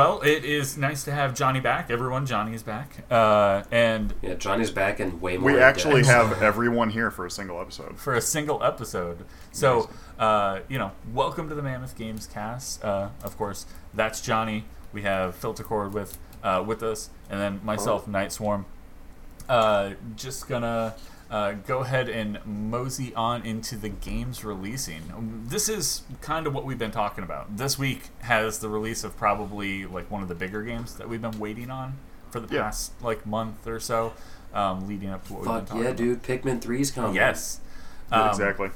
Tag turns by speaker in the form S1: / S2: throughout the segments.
S1: well, it is nice to have Johnny back. Everyone, Johnny is back, uh, and
S2: Yeah, Johnny's back and way more.
S3: We actually
S2: depth.
S3: have everyone here for a single episode.
S1: for a single episode. So, uh, you know, welcome to the Mammoth Games cast. Uh, of course, that's Johnny. We have Filter Cord with uh, with us, and then myself, Night Swarm. Uh, just gonna uh, go ahead and mosey on into the games releasing. Um, This is kind of what we've been talking about. This week has the release of probably like one of the bigger games that we've been waiting on for the
S3: Yeah.
S1: past like month or so, um, leading up to what we've been
S2: Fuck
S1: talking
S2: yeah,
S1: about.
S2: dude! Pikmin 3's coming.
S1: Yes.
S3: Yeah,
S1: Um,
S3: exactly.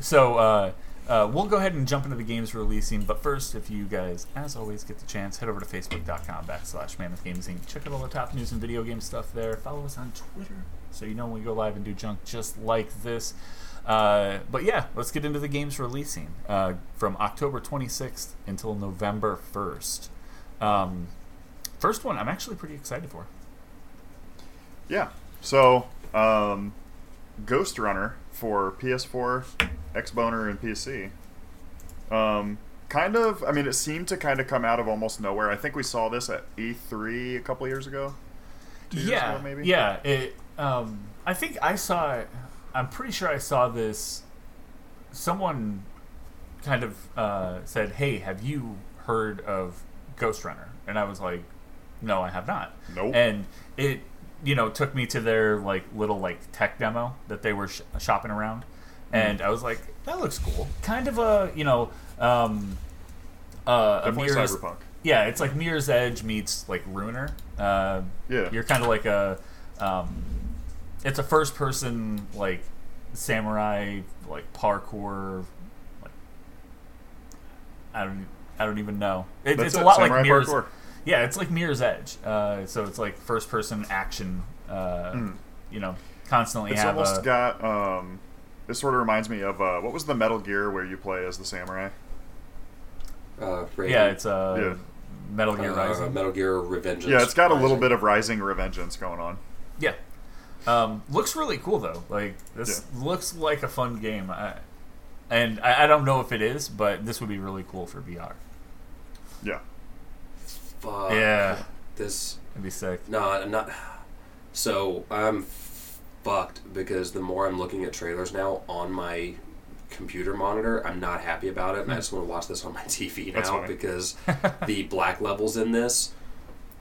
S1: so uh, uh, we'll go ahead and jump into the games releasing. But first, if you guys, as always, get the chance, head over to facebook.com backslash Mammoth Games Inc. Check out all the top news and video game stuff there. Follow us on Twitter so you know when we go live and do junk just like this. Uh, but yeah, let's get into the games releasing uh, from October 26th until November 1st. Um, first one, I'm actually pretty excited for.
S3: Yeah. So, um, Ghost Runner for PS4, Xboner, and PC. Um, kind of. I mean, it seemed to kind of come out of almost nowhere. I think we saw this at E3 a couple years ago. Two years
S1: yeah,
S3: ago, maybe.
S1: yeah. It. Um, I think I saw. I'm pretty sure I saw this. Someone kind of uh, said, "Hey, have you heard of Ghost Runner?" And I was like, "No, I have not."
S3: Nope.
S1: And it, you know, took me to their like little like tech demo that they were sh- shopping around, and I was like, "That looks cool." Kind of a, you know, um, uh, a Mirror's
S3: cyberpunk.
S1: yeah, it's like Mirror's Edge meets like Ruiner. Uh,
S3: Yeah.
S1: you're kind of like a, um, it's a first person like samurai like parkour. Like, I don't, I don't even know. It, it's
S3: it,
S1: a lot
S3: samurai
S1: like Mirror's.
S3: parkour.
S1: Yeah, it's like Mirror's Edge. Uh, so it's like first person action. Uh, You know, constantly.
S3: It's
S1: have
S3: almost
S1: a.
S3: got. Um, this sort of reminds me of uh, what was the Metal Gear where you play as the samurai?
S2: Uh,
S1: yeah, it's a
S3: Yeah.
S1: Metal Gear
S2: uh,
S1: Rising.
S2: Metal Gear Revengeance.
S3: Yeah, it's got a little bit of Rising Revengeance going on.
S1: Yeah. Um, looks really cool though. Like this looks like a fun game, I, and I, I don't know if it is, but this would be really cool for VR.
S3: Yeah.
S2: Fuck.
S1: Yeah.
S2: This
S1: It'd be sick.
S2: no, I'm not. So I'm fucked because the more I'm looking at trailers now on my computer monitor, I'm not happy about it, and I just want to watch this on my TV now because the black levels in this,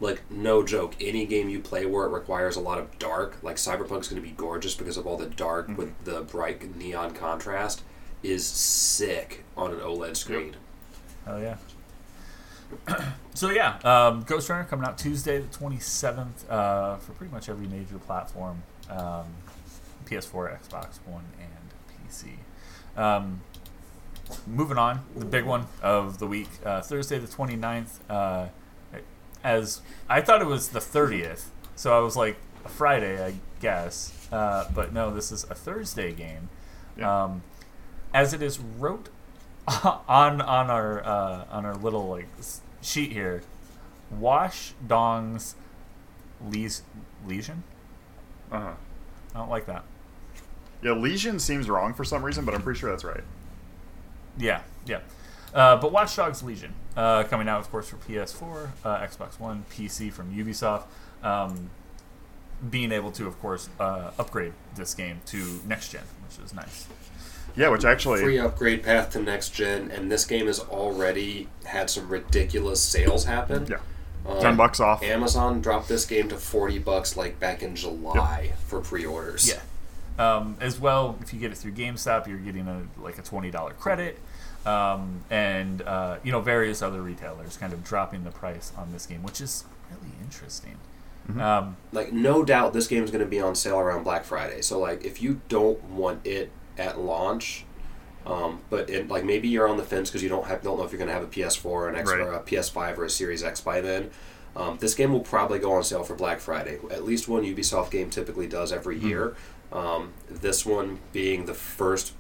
S2: like no joke, any game you play where it requires a lot of dark, like Cyberpunk's going to be gorgeous because of all the dark
S3: Mm-hmm.
S2: with the bright neon contrast, is sick on an OLED screen.
S1: Oh yeah. so yeah, um, Ghost Runner coming out Tuesday the twenty seventh uh, for pretty much every major platform, um, PS4, Xbox One, and PC. Um, moving on, the big one of the week, uh, Thursday the 29th. Uh, as I thought it was the thirtieth, so I was like a Friday, I guess. Uh, but no, this is a Thursday game.
S3: Yeah.
S1: Um, as it is wrote on on our uh, on our little like sheet here, Wash Dong's leas- lesion.
S3: Uh huh.
S1: I don't like that.
S3: Yeah, Legion seems wrong for some reason, but I'm pretty sure that's right.
S1: Yeah, yeah. Uh, but Watch Dogs Legion uh, coming out, of course, for PS4, uh, Xbox One, PC from Ubisoft. Um, being able to, of course, uh, upgrade this game to next gen, which is nice.
S3: Yeah, which actually.
S2: Free upgrade path to next gen, and this game has already had some ridiculous sales happen.
S3: Yeah.
S2: Um,
S3: 10 bucks off.
S2: Amazon dropped this game to forty bucks like back in July for pre-orders.
S1: Yeah. Um, as well, if you get it through GameStop, you're getting a like a twenty dollar credit, um, and uh, you know various other retailers kind of dropping the price on this game, which is really interesting. Um,
S2: like no doubt this game is going to be on sale around Black Friday. So like if you don't want it at launch, um, but it, like maybe you're on the fence because you don't have don't know if you're going to have a PS4 or an X
S3: Right.
S2: or a PS5 or a Series X by then. Um, this game will probably go on sale for Black Friday. At least one Ubisoft game typically does every year. Um, this one being the first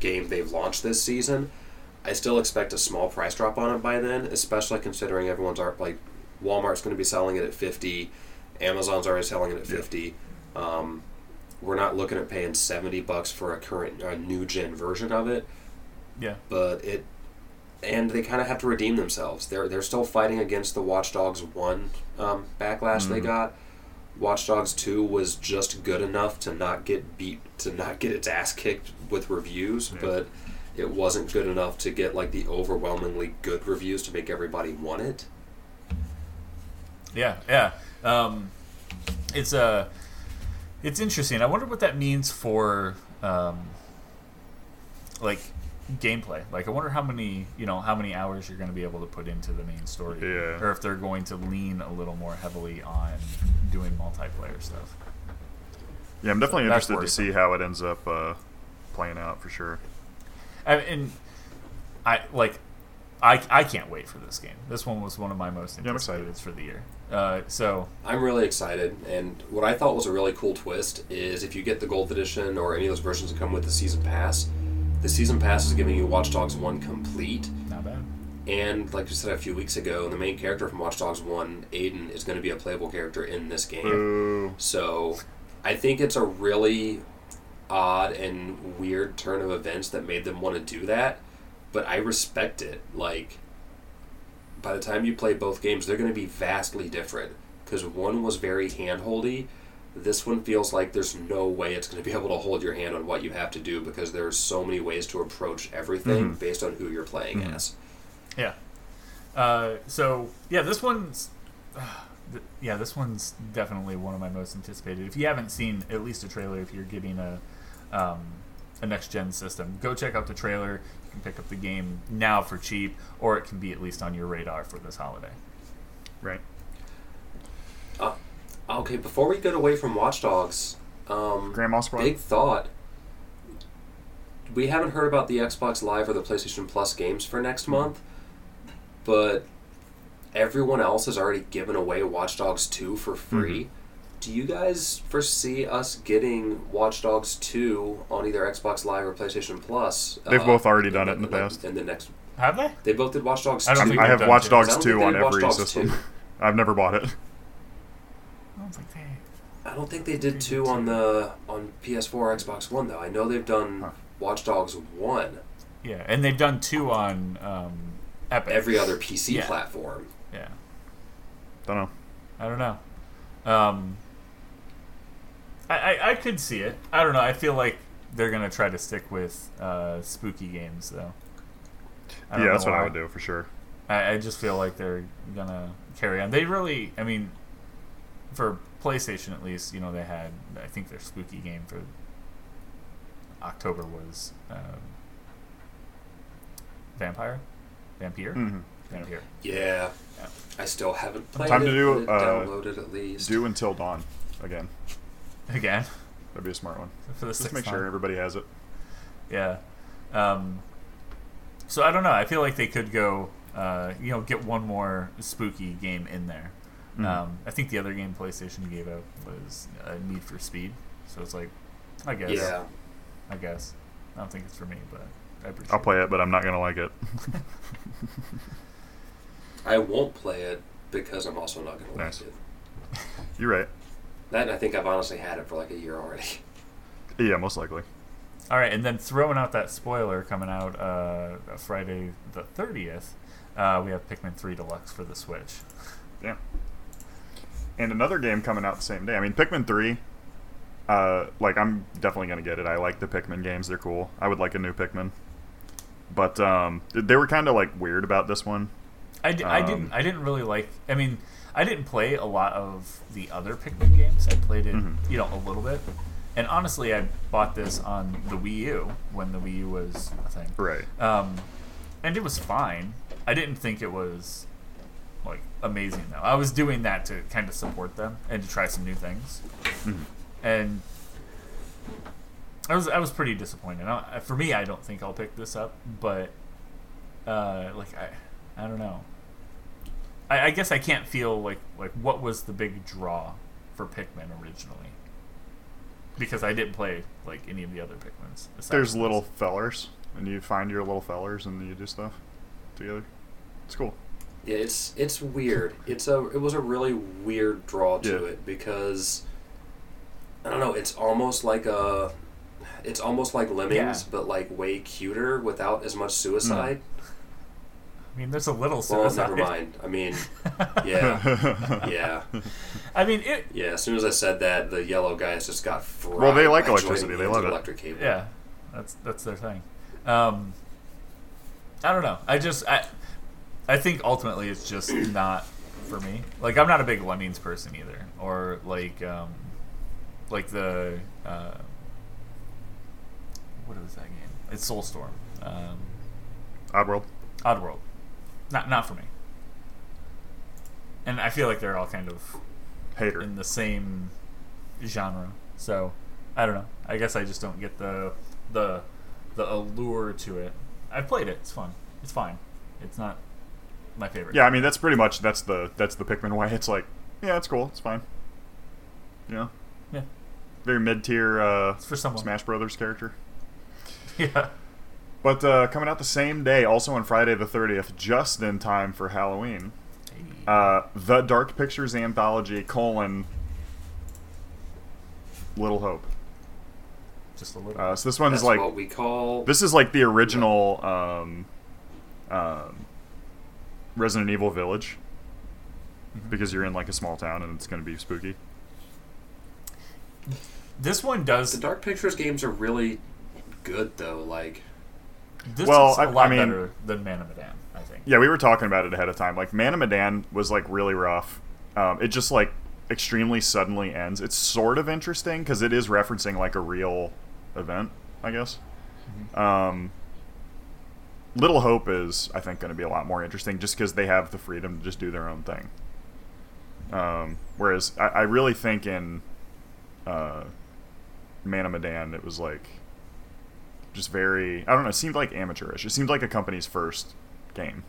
S2: game they've launched this season, I still expect a small price drop on it by then, especially considering everyone's art like Walmart's going to be selling it at 50, Amazon's already selling it at 50. Um, we're not looking at paying 70 bucks for a current a new gen version of it,
S1: yeah,
S2: but it and they kind of have to redeem themselves. They're they're still fighting against the Watch Dogs one um, backlash they
S3: Mhm.
S2: got. Watch Dogs two was just good enough to not get beat to not get its ass kicked with reviews,
S1: Yeah.
S2: but it wasn't good enough to get like the overwhelmingly good reviews to make everybody want it.
S1: Yeah, yeah. Um, it's uh, it's interesting. I wonder what that means for um, like gameplay. Like, I wonder how many you know how many hours you're going to be able to put into the main story,
S3: Yeah.
S1: or if they're going to lean a little more heavily on doing multiplayer stuff.
S3: Yeah, I'm definitely interested to see how it ends up uh, playing out for sure.
S1: I, and I like. I, I can't wait for this game. This one was one of my most
S3: Yeah, excited.
S1: anticipated for the year. Uh, so
S2: I'm really excited, and what I thought was a really cool twist is if you get the gold edition or any of those versions that come with the season pass, the season pass is giving you Watch Dogs One complete,
S1: not bad.
S2: and like we said a few weeks ago, the main character from Watch Dogs One, Aiden, is going to be a playable character in this game.
S3: Boo.
S2: So I think it's a really odd and weird turn of events that made them want to do that, but I respect it. Like, by the time you play both games, they're going to be vastly different because one was very handholdy. This one feels like there's no way it's going to be able to hold your hand on what you have to do because there's so many ways to approach everything
S3: Mhm.
S2: based on who you're playing
S3: Mhm.
S2: as.
S1: Yeah. Uh, so yeah, this one's th- yeah, this one's definitely one of my most anticipated. If you haven't seen at least a trailer, if you're getting a um, a next gen system, go check out the trailer. You can pick up the game now for cheap, or it can be at least on your radar for this holiday.
S3: Right.
S2: Uh, okay, before we get away from Watch Dogs, um,
S3: Grandma Squad.
S2: Big thought. We haven't heard about the Xbox Live or the PlayStation Plus games for next month, but everyone else has already given away Watch Dogs 2 for free. Do you guys foresee us getting Watch Dogs 2 on either Xbox Live or PlayStation Plus? uh,
S3: They've both already done it in the
S2: the-
S3: past.
S2: In the next,
S1: Have they?
S2: they both did Watch Dogs
S1: I don't
S2: 2.
S1: think
S3: I
S1: they've
S3: have Watch
S1: two.
S3: Dogs 2 on
S2: they did Watch
S3: every
S2: Dogs
S3: system. I've never bought it.
S1: I don't think they.
S2: I don't think they did two on the on PS4 or Xbox One though. I know they've done
S3: Huh.
S2: Watch Dogs One
S1: Yeah, and they've done two on um, Epic.
S2: every other PC
S1: Yeah.
S2: platform.
S1: Yeah,
S3: Don't know.
S1: I don't know. Um, I, I I could see it. I don't know. I feel like they're gonna try to stick with uh, spooky games though.
S3: Yeah,
S1: know
S3: that's what I would do for sure.
S1: I, I just feel like they're gonna carry on. They really, I mean, for PlayStation at least, you know, they had I think their spooky game for October was um, Vampire, Vampire,
S3: hmm
S1: Vampire.
S2: Yeah.
S1: Yeah.
S2: I still haven't played
S3: Time
S2: it.
S3: to do,
S2: but
S3: uh,
S2: downloaded at least.
S3: Do until dawn again.
S1: Again
S3: That'd be a smart one.
S1: for the
S3: Just
S1: sixth
S3: make
S1: time.
S3: sure everybody has it.
S1: Yeah. Um, so I don't know. I feel like they could go, uh, you know, get one more spooky game in there.
S3: Mhm.
S1: Um, I think the other game PlayStation gave out was uh, Need for Speed. So it's like, I guess.
S2: Yeah.
S1: I guess. I don't think it's for me, but I appreciate
S3: I'll play it, but I'm not gonna like it.
S2: I won't play it because I'm also not going to
S3: Nice.
S2: like it.
S3: You're right.
S2: That and I think I've honestly had it for like a year already.
S3: Yeah, most likely.
S1: All right, and then throwing out that spoiler coming out uh, Friday the 30th, uh, we have Pikmin 3 Deluxe for the Switch.
S3: Yeah. And another game coming out the same day. I mean, Pikmin 3, uh, like, I'm definitely going to get it. I like the Pikmin games. They're cool. I would like a new Pikmin. But um, they were kind of, like, weird about this one.
S1: I, d- I
S3: Um,
S1: didn't I didn't really like I mean I didn't play a lot of the other Pikmin games. I played it
S3: Mhm.
S1: you know a little bit, and honestly I bought this on the Wii U when the Wii U was a thing.
S3: Right.
S1: Um, and it was fine. I didn't think it was like amazing though. I was doing that to kind of support them and to try some new things,
S3: Mhm.
S1: and I was I was pretty disappointed. I, for me, I don't think I'll pick this up, but uh, like I I don't know. I, I guess I can't feel like like what was the big draw for Pikmin originally. Because I didn't play like any of the other Pikmins.
S3: There's
S1: this.
S3: little fellers, and you find your little fellers, and you do stuff together. It's cool.
S2: Yeah, it's it's weird. It's a it was a really weird draw to
S3: Yeah.
S2: it because I don't know. It's almost like a it's almost like Lemmings,
S1: Yeah.
S2: but like way cuter without as much hmm. suicide.
S1: I mean, there's a little
S2: Well,
S1: suicide.
S2: never mind. I mean, yeah, yeah,
S1: I mean, it.
S2: yeah. As soon as I said that, the yellow guys just got fried.
S3: Well, they like
S2: by
S3: electricity. They love
S2: into
S3: it.
S2: Electric cable.
S1: Yeah, that's that's their thing. Um, I don't know. I just I I think ultimately it's just not for me. Like I'm not a big Lemmings person either, or like um, like the uh, what was that game? It's Soulstorm, um,
S3: Oddworld.
S1: Oddworld. Not not for me. And I feel like they're all kind of
S3: Hater.
S1: in the same genre. So I don't know. I guess I just don't get the the the allure to it. I've played it. It's fun. It's fine. It's not my favorite.
S3: Yeah, I mean that's pretty much that's the that's the Pikmin way. It's like, yeah, it's cool, it's fine. You know,
S1: Yeah.
S3: very mid tier uh,
S1: It's for someone.
S3: Smash Brothers character.
S1: Yeah.
S3: But uh, coming out the same day, also on Friday the 30th, just in time for Halloween, uh, the Dark Pictures Anthology colon Little Hope.
S1: just a little.
S3: Uh, so this one
S2: That's
S3: is like
S2: what we call.
S3: this is like the original um, um, Resident Evil Village
S1: Mhm.
S3: because you're in like a small town and it's going to be spooky.
S1: this one does.
S2: the Dark Pictures games are really good, though. Like,
S1: This
S3: Well,
S1: is a
S3: I-
S1: lot
S3: I mean-
S1: better than Man of Medan. I think.
S3: Yeah, we were talking about it ahead of time. Like Man of Medan was like really rough. Um, it just like extremely suddenly ends. It's sort of interesting because it is referencing like a real event, I guess. Um, Little Hope is, I think, going to be a lot more interesting just because they have the freedom to just do their own thing. Um, whereas I, I really think in uh, Man of Medan, it was like just very, I don't know, it seemed like amateurish. It seemed like a company's first game.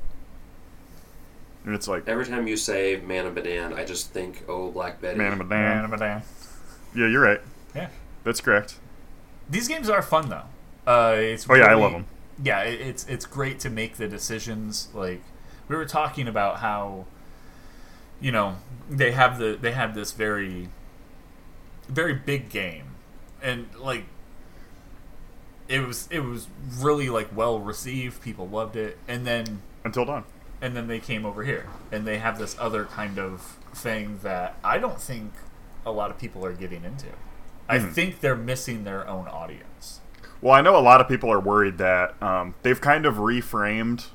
S3: And it's like,
S2: every time you say Man of Medan, I just think, oh, Black Betty.
S3: Man of Medan.
S1: Man of Medan.
S3: Yeah, you're right.
S1: Yeah.
S3: That's correct.
S1: These games are fun though. Uh, it's
S3: Oh, yeah, I love them.
S1: Yeah, it, it's it's great to make the decisions. Like we were talking about how, you know, they have the they have this very, very big game, and like, it was it was really like well received. People loved it, and then
S3: Until Dawn.
S1: and then they came over here and they have this other kind of thing that I don't think a lot of people are getting into. I
S3: Mhm.
S1: think they're missing their own audience.
S3: Well, I know a lot of people are worried that um, they've kind of reframed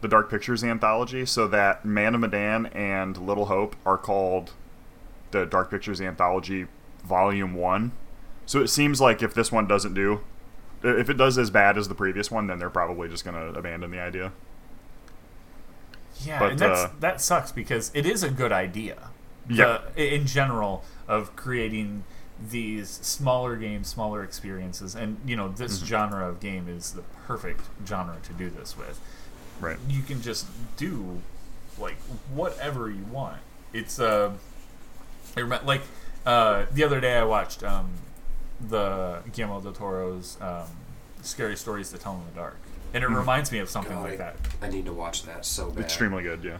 S3: the Dark Pictures anthology so that Man of Medan and Little Hope are called the Dark Pictures Anthology Volume 1. So it seems like if this one doesn't do, if it does as bad as the previous one, then they're probably just going to abandon the idea.
S1: Yeah,
S3: But,
S1: and that's
S3: uh,
S1: that sucks because it is a good idea.
S3: Yeah.
S1: The- in general of creating these smaller games, smaller experiences, and you know this
S3: Mm-hmm.
S1: genre of game is the perfect genre to do this with.
S3: Right.
S1: You can just do like whatever you want. It's uh, like uh, the other day I watched um, the Guillermo del Toro's um, Scary Stories to Tell in the Dark, and it
S3: Mhm.
S1: reminds me of something
S2: God,
S1: like that.
S2: I need to watch that so bad.
S3: Extremely good, yeah.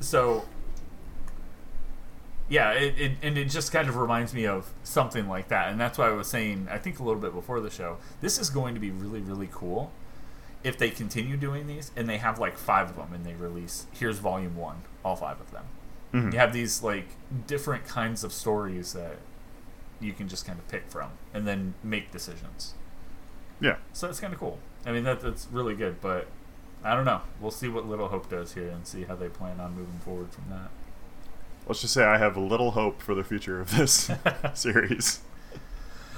S1: so yeah it, it, and it just kind of reminds me of something like that and that's why i was saying i think a little bit before the show this is going to be really really cool if they continue doing these and they have like five of them and they release here's volume one all five of them
S3: Mhm.
S1: you have these like different kinds of stories that you can just kind of pick from and then make decisions
S3: Yeah.
S1: so that's kind of cool i mean that, that's really good but i don't know we'll see what little hope does here and see how they plan on moving forward from that
S3: Let's just say I have little hope for the future of this series.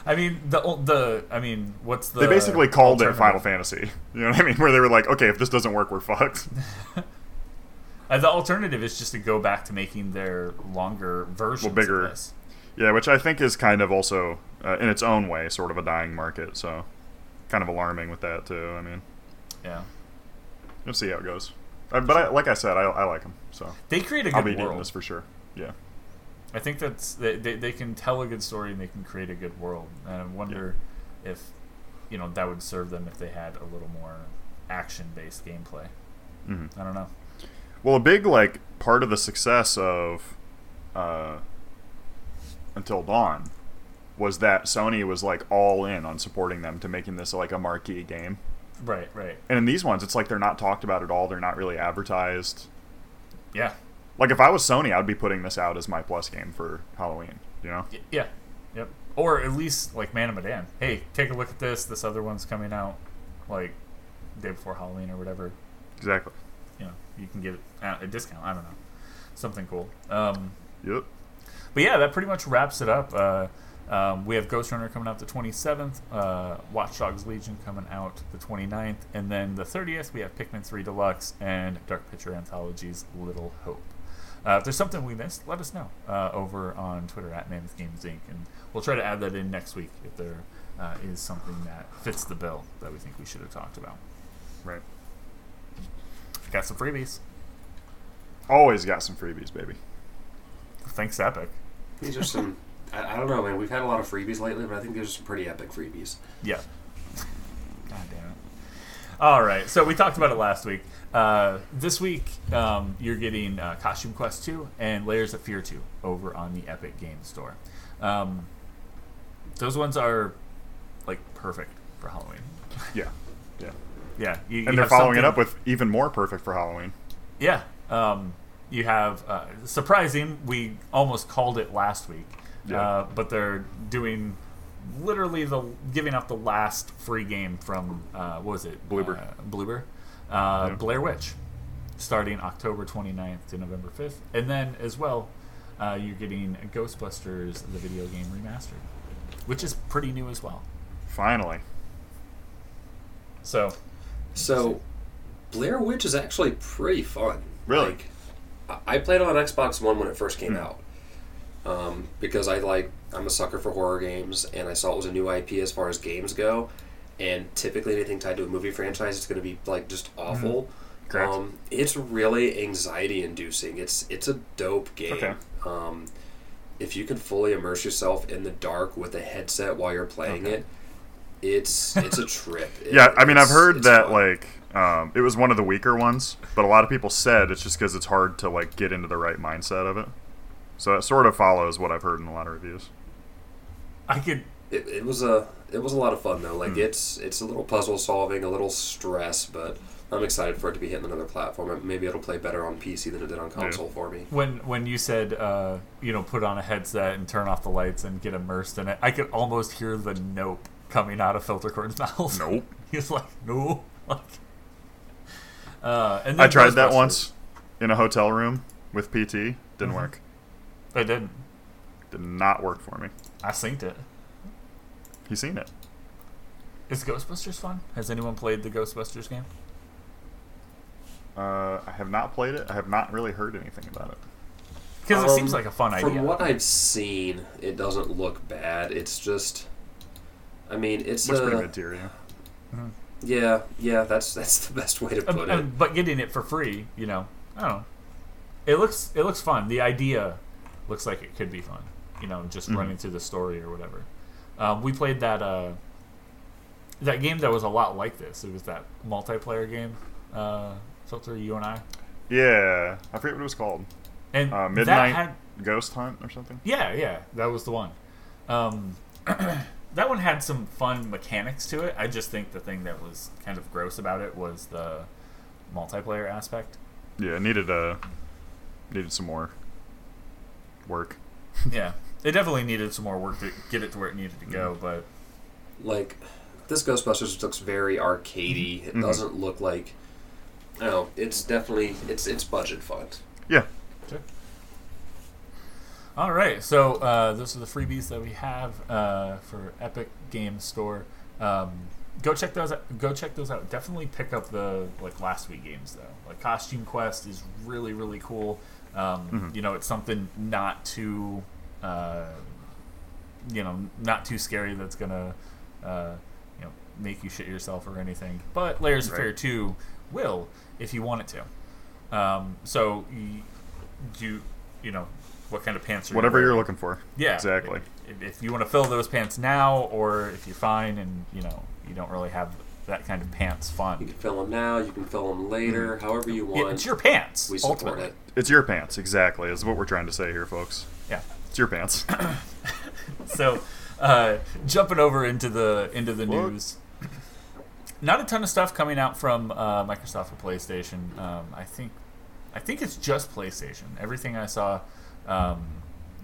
S1: I mean the the I mean what's the
S3: they basically called it? Final Fantasy. You know what I mean? Where they were like, okay, if this doesn't work, we're fucked.
S1: Uh, the alternative is just to go back to making their longer versions
S3: bigger.
S1: of this.
S3: Yeah, which I think is kind of also, uh, in its own way, sort of a dying market. So, kind of alarming with that too. I mean,
S1: Yeah,
S3: we'll see how it goes. Uh, but I, like I said, I, I like them, so
S1: they create a
S3: I'll
S1: good
S3: be eating
S1: world.
S3: this for sure. Yeah,
S1: I think that's they, they they can tell a good story and they can create a good world. And I wonder if you know that would serve them if they had a little more action based gameplay.
S3: hmm
S1: I don't know.
S3: Well, a big like part of the success of uh, Until Dawn was that Sony was like all in on supporting them to making this like a marquee game.
S1: Right, right.
S3: And in these ones, it's like they're not talked about at all. They're not really advertised.
S1: Yeah.
S3: Like if I was Sony, I'd be putting this out as my plus game for Halloween. You know?
S1: Y- Yeah. Yep. Or at least like Man of Medan. Hey, take a look at this. This other one's coming out like day before Halloween or whatever.
S3: Exactly.
S1: You know, you can get a discount. I don't know, something cool. Um,
S3: Yep.
S1: But yeah, that pretty much wraps it up. Uh, um, we have Ghost Runner coming out the 27th, uh, Watch Dogs Legion coming out the 29th, and then the 30th we have Pikmin 3 Deluxe and Dark Picture Anthologies Little Hope. Uh, if there's something we missed, let us know uh, over on Twitter at Mammoth Games Inc. And we'll try to add that in next week if there uh, is something that fits the bill that we think we should have talked about.
S3: Right.
S1: Got some freebies.
S3: Always got some freebies, baby.
S1: Thanks, Epic.
S2: These are some. I, I don't know, man. We've had a lot of freebies lately, but I think these are some pretty epic freebies.
S1: Yeah. God damn it. All right, so we talked about it last week. Uh, this week, um, you're getting uh, Costume Quest 2 and Layers of Fear 2 over on the Epic Games Store. Um, those ones are like perfect for Halloween.
S3: Yeah. Yeah.
S1: Yeah, you, you
S3: And they're
S1: have
S3: following it up with even more perfect for Halloween.
S1: Yeah. Um, you have uh, surprising. We almost called it last week,
S3: Yeah.
S1: uh, but they're doing literally the giving up the last free game from uh, what was it?
S3: Bloober.
S1: Uh, Bloober. Uh,
S3: Yeah.
S1: Blair Witch, starting October 29th to November 5th, and then as well, uh, you're getting Ghostbusters, the video game remastered, which is pretty new as well.
S3: Finally.
S1: So
S2: So, Blair Witch is actually pretty fun.
S3: Really?
S2: Like, I- played on Xbox One when it first came
S3: Hmm.
S2: out. Um, because I like I'm a sucker for horror games, and I saw it was a new IP as far as games go. And typically, anything tied to a movie franchise, it's going to be like just awful.
S3: Hmm. Correct.
S2: Um, it's really anxiety inducing. It's it's a dope game.
S3: Okay.
S2: Um, if you can fully immerse yourself in the dark with a headset while you're playing
S3: Okay.
S2: it, it's it's a trip. It-
S3: Yeah, I mean, I've heard that
S2: fun.
S3: like um, it was one of the weaker ones, but a lot of people said it's just because it's hard to like get into the right mindset of it. So it sort of follows what I've heard in a lot of reviews.
S1: I could
S2: it, it was a it was a lot of fun though. Like it's it's a little puzzle solving, a little stress, but I'm excited for it to be hitting another platform. Maybe it'll play better on PC than it did on console for me.
S1: when when you said uh, you know put on a headset and turn off the lights and get immersed in it, I could almost hear the nope coming out of Filtercorn's mouth.
S3: Nope.
S1: He's like no. Like, uh, and
S3: I tried that once in a hotel room with PT. Didn't
S1: Mhm.
S3: work.
S1: I didn't.
S3: Did not work for me.
S1: I synced it.
S3: You seen it?
S1: Is Ghostbusters fun? Has anyone played the Ghostbusters game?
S3: Uh, I have not played it. I have not really heard anything about it.
S1: Because it
S2: Um,
S1: seems like a fun idea.
S2: From what I've seen, it doesn't look bad. It's just, I mean, it's
S3: Looks
S2: a,
S3: pretty mid tier, yeah.
S2: Yeah, yeah. That's that's the best way to
S1: Um,
S2: put
S1: um,
S2: it.
S1: but getting it for free, you know, I don't know. It looks it looks fun. The idea looks like it could be fun. You know, just
S3: Mhm.
S1: running through the story or whatever. Um, we played that uh, that game that was a lot like this. It was that multiplayer game. Uh, filter you and I
S3: Yeah, I forget what it was called.
S1: and
S3: Uh,
S1: that
S3: Midnight
S1: had
S3: Ghost Hunt or something.
S1: yeah yeah that was the one. Um, that one had some fun mechanics to it. I just think the thing that was kind of gross about it was the multiplayer aspect.
S3: Yeah, it needed uh needed some more work.
S1: yeah, it definitely needed some more work to get it to where it needed to go, but
S2: Like this Ghostbusters looks very arcadey. It
S3: Mhm.
S2: doesn't look like. I know. It's definitely it's it's budget fun.
S3: Yeah,
S1: all right. So uh, those are the freebies that we have uh, for Epic Games Store. Um, go check those. Out, go check those out. Definitely pick up the like last week games though. Like Costume Quest is really really cool. Um,
S3: Mhm.
S1: You know, it's something not too, uh, you know, not too scary. That's gonna, uh, you know, make you shit yourself or anything. But Layers of Fear Two will if you want it to. Um, so you, you, you know, what kind of pants are you
S3: whatever you're looking for.
S1: Yeah,
S3: exactly.
S1: If, if you want to fill those pants now, or if you're fine and you know you don't really have that kind of pants fun.
S2: You can fill them now. You can fill them later. However you
S1: Yeah,
S2: want.
S1: it's your pants.
S2: we support
S1: ultimately.
S2: it.
S3: It's your pants, exactly. Is what we're trying to say here, folks.
S1: Yeah.
S3: It's your pants.
S1: So, uh, jumping over into the into the
S3: What?
S1: news. not a ton of stuff coming out from uh, Microsoft for PlayStation. Um, I think, I think it's just PlayStation. Everything I saw um,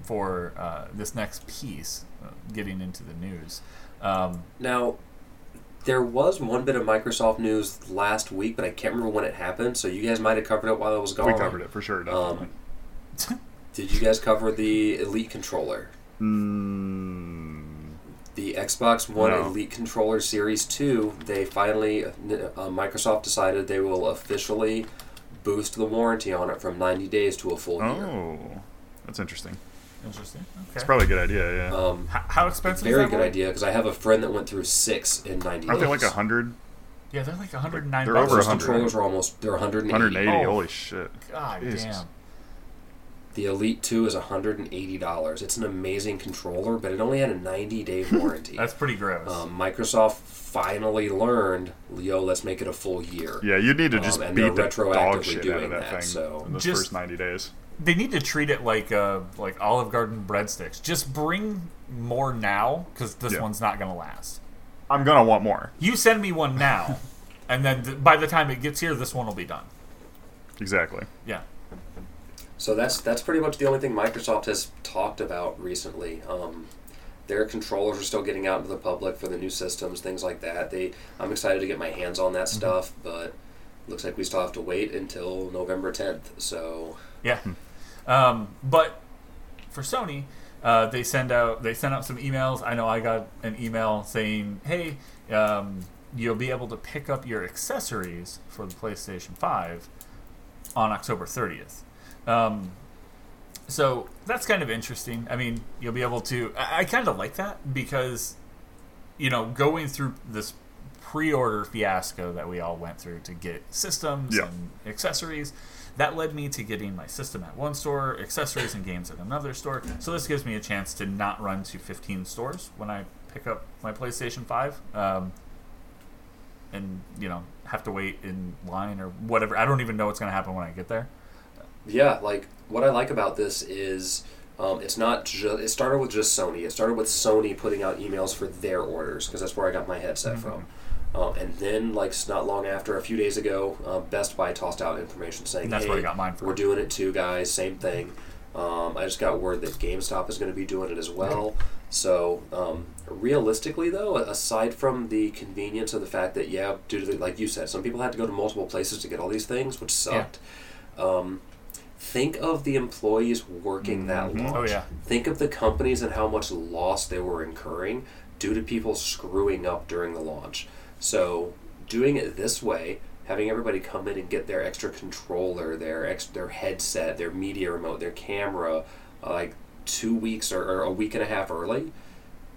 S1: for uh, this next piece, uh, getting into the news. Um,
S2: Now, there was one bit of Microsoft news last week, but I can't remember when it happened. So you guys might have covered it while I was gone.
S3: We covered it for sure.
S2: Um, Did you guys cover the Elite controller?
S3: mm,
S2: The Xbox One
S3: No.
S2: Elite Controller Series 2, they finally, uh, Microsoft decided they will officially boost the warranty on it from 90 days to a full year.
S3: oh, that's interesting.
S1: interesting. Okay.
S3: It's probably a good idea. Yeah.
S2: Um,
S1: H- how expensive? is it?
S2: very
S1: that
S2: good
S1: one?
S2: idea because I have a friend that went through six in 90
S3: Aren't
S2: days.
S3: they like a hundred?
S1: Yeah, they're like 109.
S3: They're
S1: bucks.
S3: over 100.
S2: controllers are almost, they're 180.
S3: 180.
S1: Oh.
S3: Holy shit.
S1: God
S3: Jesus.
S1: damn.
S2: The Elite 2 is $180. It's an amazing controller, but it only had a 90 day warranty.
S1: That's pretty gross.
S2: um, Microsoft finally learned, Leo, let's make it a full year.
S3: Yeah, you'd need to just
S2: Um,
S3: beat the
S2: they're
S3: dog
S2: retroactively
S3: shit out of that,
S2: that,
S3: thing
S2: so-
S3: in those
S1: Just-
S3: first 90 days.
S1: They need to treat it like uh, like Olive Garden breadsticks. Just bring more now because this
S3: Yeah.
S1: one's not gonna last.
S3: I'm gonna want more.
S1: You send me one now, and then th- by the time it gets here, this one will be done.
S3: Exactly.
S1: Yeah.
S2: So that's that's pretty much the only thing Microsoft has talked about recently. Um, their controllers are still getting out into the public for the new systems, things like that. They, I'm excited to get my hands on that stuff, but looks like we still have to wait until November 10th. So
S1: Yeah. Um, but for Sony, uh, they send out they sent out some emails. I know I got an email saying, "Hey, um, you'll be able to pick up your accessories for the PlayStation Five on October 30th." Um, so that's kind of interesting. I mean, you'll be able to. I, I kind of like that because, you know, going through this pre-order fiasco that we all went through to get systems
S3: Yeah.
S1: and accessories, that led me to getting my system at one store, accessories and games at another store. So this gives me a chance to not run to 15 stores when I pick up my PlayStation 5. Um, and you know have to wait in line or whatever. I don't even know what's going to happen when I get there.
S2: yeah, like what I like about this is um, it's not just. It started with just Sony. It started with Sony putting out emails for their orders because that's where I got my headset from. Um, and then, like not long after, a few days ago, uh, Best Buy tossed out information saying,
S1: that's
S2: "Hey,
S1: where I got mine from.
S2: we're doing it too, guys. Same thing." Um, I just got word that GameStop is going to be doing it as well. So, um, realistically, though, aside from the convenience of the fact that, yeah, due to the, like you said, some people had to go to multiple places to get all these things, which sucked. Um, think of the employees working that
S3: Mhm.
S2: launch.
S1: Oh, yeah.
S2: Think of the companies and how much loss they were incurring due to people screwing up during the launch. So, doing it this way, having everybody come in and get their extra controller, their ex- their headset, their media remote, their camera, uh, like two weeks or, or a week and a half early,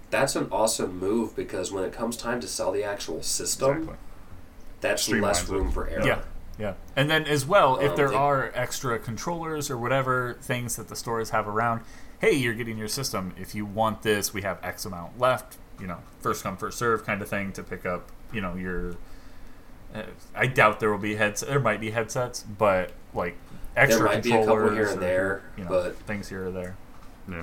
S2: that's an awesome move because when it comes time to sell the actual system,
S3: Exactly.
S2: that's less
S3: Streamlines it.
S2: room for error.
S1: Yeah. Yeah. And then as well, if
S2: Um,
S1: there
S2: they-
S1: are extra controllers or whatever things that the stores have around, hey, you're getting your system. If you want this, we have X amount left. You know, first come first serve kind of thing to pick up. You know your. Uh, I doubt there will be heads. There might be headsets, but like extra
S2: might be a couple here and
S1: or,
S2: there,
S1: you know,
S2: but-
S1: things here or there.
S3: Yeah.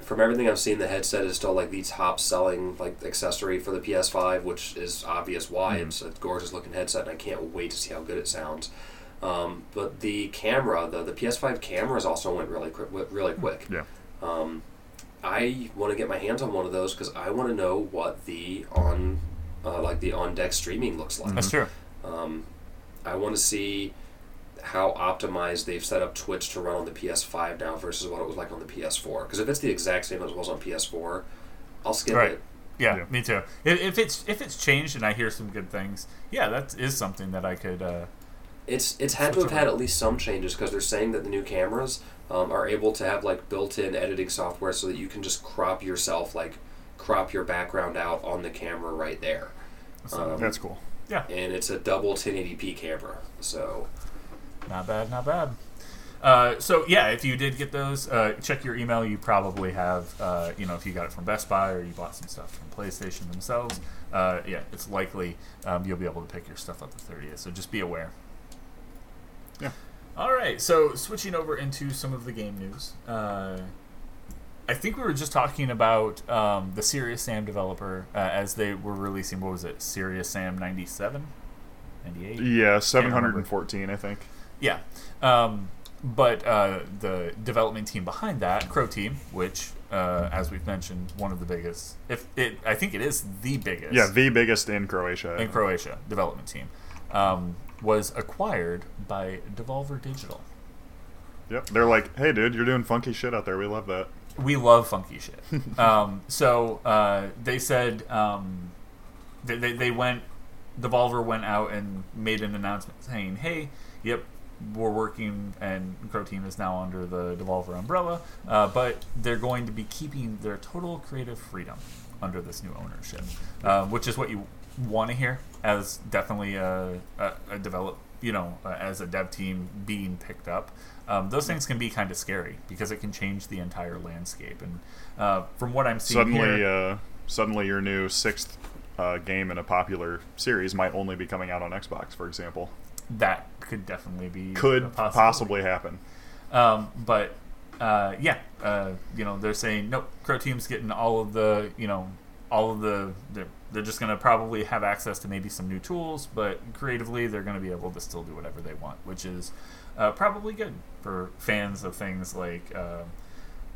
S2: from everything I've seen, the headset is still like the top selling like accessory for the PS5, which is obvious why.
S3: Mhm.
S2: It's a gorgeous looking headset, and I can't wait to see how good it sounds. Um, but the camera, the the PS5 cameras also went really quick, really quick.
S3: Yeah.
S2: Um, I want to get my hands on one of those because I want to know what the on uh, like the on deck streaming looks like.
S1: That's true.
S2: Um, I want to see how optimized they've set up Twitch to run on the PS5 now versus what it was like on the PS4. Because if it's the exact same as it was on PS4, I'll skip
S1: Right.
S2: it.
S1: Yeah,
S3: Yeah.
S1: me too. If, if it's if it's changed and I hear some good things, yeah, that is something that I could. Uh,
S2: It's it's had to have had at least some changes because they're saying that the new cameras um, are able to have like built-in editing software so that you can just crop yourself like crop your background out on the camera right there.
S1: so,
S2: Um,
S3: That's cool.
S1: yeah,
S2: and it's a double 1080p camera. So
S1: Not bad, not bad. Uh, so yeah, if you did get those, uh, check your email. You probably have, uh, you know, if you got it from Best Buy or you bought some stuff from PlayStation themselves. Uh, yeah, it's likely um, you'll be able to pick your stuff up the 30th. So just be aware.
S3: Yeah.
S1: All right. So switching over into some of the game news. I think we were just talking about um, the Serious Sam developer uh, as they were releasing. What was it? Serious Sam 97, 98.
S3: Yeah, 714, I think.
S1: Yeah. Um, but uh, the development team behind that, Croteam, which, uh, as we've mentioned, one of the biggest, if it, I think it is the biggest.
S3: Yeah, the biggest in Croatia.
S1: in Croatia development team, um, was acquired by Devolver Digital.
S3: Yep. They're like, hey, dude, you're doing funky shit out there. We love that.
S1: We love funky shit. um, so uh, they said um, they, they, they went, Devolver went out and made an announcement saying, hey, yep, we're working and Croteam is now under the Devolver umbrella, uh, but they're going to be keeping their total creative freedom under this new ownership, uh, which is what you want to hear as definitely a, a, a develop, you know, uh, as a dev team being picked up. Um, those things can be kind of scary because it can change the entire landscape. And uh, from what I'm seeing
S3: Suddenly,
S1: here,
S3: uh, suddenly your new sixth uh, game in a popular series might only be coming out on Xbox, for example.
S1: that could definitely be
S3: Could possibly happen.
S1: Um, but uh, yeah, uh, you know, they're saying nope. Croteam's getting all of the, you know, all of the. They're, they're just going to probably have access to maybe some new tools, but creatively they're going to be able to still do whatever they want, which is uh, probably good for fans of things like. Uh,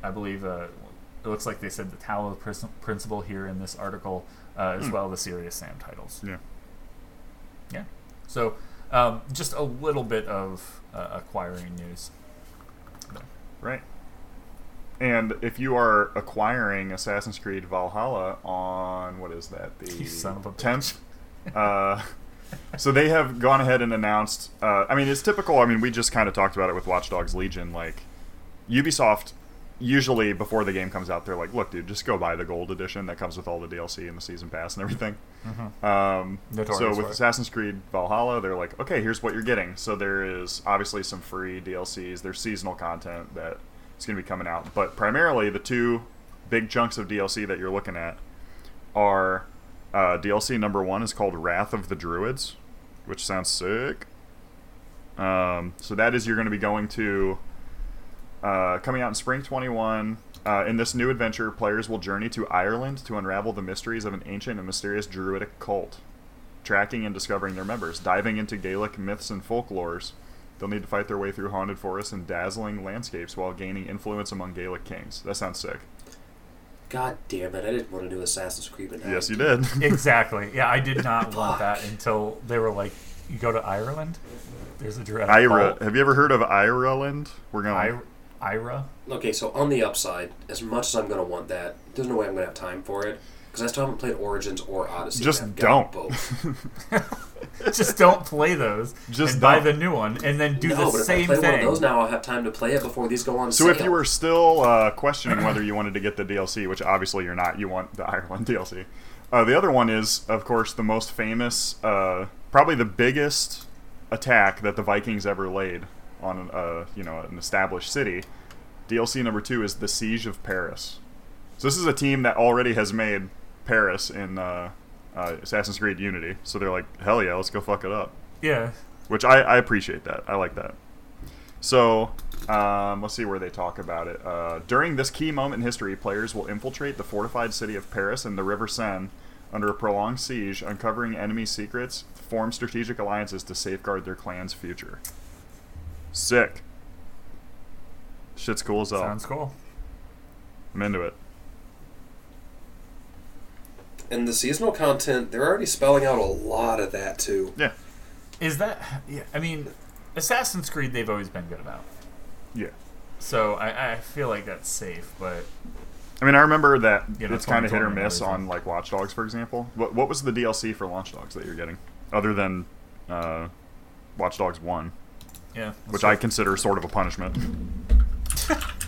S1: I believe uh, it looks like they said the prin- principle here in this article, uh, as
S3: Hmm.
S1: well the Serious Sam titles.
S3: Yeah.
S1: Yeah. So um, just a little bit of uh, acquiring news.
S3: Right. And if you are acquiring Assassin's Creed Valhalla on what is that the
S1: son of a bitch.
S3: tenth? uh, so they have gone ahead and announced. Uh, I mean, it's typical. I mean, we just kind of talked about it with Watch Dogs Legion. Like Ubisoft, usually before the game comes out, they're like, "Look, dude, just go buy the gold edition that comes with all the DLC and the season pass and everything." Um, so with
S1: it.
S3: Assassin's Creed Valhalla, they're like, okay, here's what you're getting. So there is obviously some free DLCs. There's seasonal content that is going to be coming out, but primarily the two big chunks of DLC that you're looking at are uh, DLC number one is called Wrath of the Druids, which sounds sick. Um, so that is you're going to be going to uh, coming out in spring 21. Uh, in this new adventure, players will journey to Ireland to unravel the mysteries of an ancient and mysterious druidic cult, tracking and discovering their members, diving into Gaelic myths and folklores. They'll need to fight their way through haunted forests and dazzling landscapes while gaining influence among Gaelic kings. That sounds sick.
S2: God damn it! I didn't want to do Assassin's Creed. But
S3: Yes, you did.
S1: exactly. Yeah, I did not want that until they were like, "You go to Ireland. There's a direct
S3: Ira.
S1: cult.
S3: Have you ever heard of Ireland? We're going.
S1: I- Ira.
S2: Okay, so on the upside, as much as I'm gonna want that, there's no way I'm gonna have time for it because I still haven't played Origins or Odyssey.
S3: Just
S2: and I've got
S3: don't.
S2: Both.
S1: Just don't play those.
S3: Just
S1: buy the new one, and then do
S2: no,
S1: the
S2: but if I
S1: same
S2: play
S1: thing.
S2: one of those now, I'll have time to play it before these go on sale.
S3: So
S2: sale.
S3: if you were still uh, questioning whether you wanted to get the DLC, which obviously you're not, you want the Ireland DLC. Uh, the other one is, of course, the most famous, uh, probably the biggest attack that the Vikings ever laid on, uh, you know, an established city. DLC number two is the Siege of Paris. So this is a team that already has made Paris in uh, uh, Assassin's Creed Unity. So they're like, hell yeah, let's go fuck it up
S1: yeah.
S3: which I, I appreciate that. I like that. So, um, let's see where they talk about it. Uh, during this key moment in history, players will infiltrate the fortified city of Paris and the River Seine under a prolonged siege, uncovering enemy secrets, form strategic alliances to safeguard their clan's future. Sick. Shit's cool as hell.
S1: Sounds cool.
S3: I'm into it.
S2: And the seasonal content, they're already spelling out a lot of that too.
S3: Yeah.
S1: Is that? Yeah. I mean, Assassin's Creed they've always been good about.
S3: Yeah.
S1: So I, I feel like that's safe, but
S3: I mean, I remember that
S1: You know,
S3: it's kind of hit or miss on like Watch Dogs, for example. What what was the DLC for Watch Dogs that you're getting, other than uh, Watch Dogs One,
S1: yeah.
S3: which I consider sort of a punishment.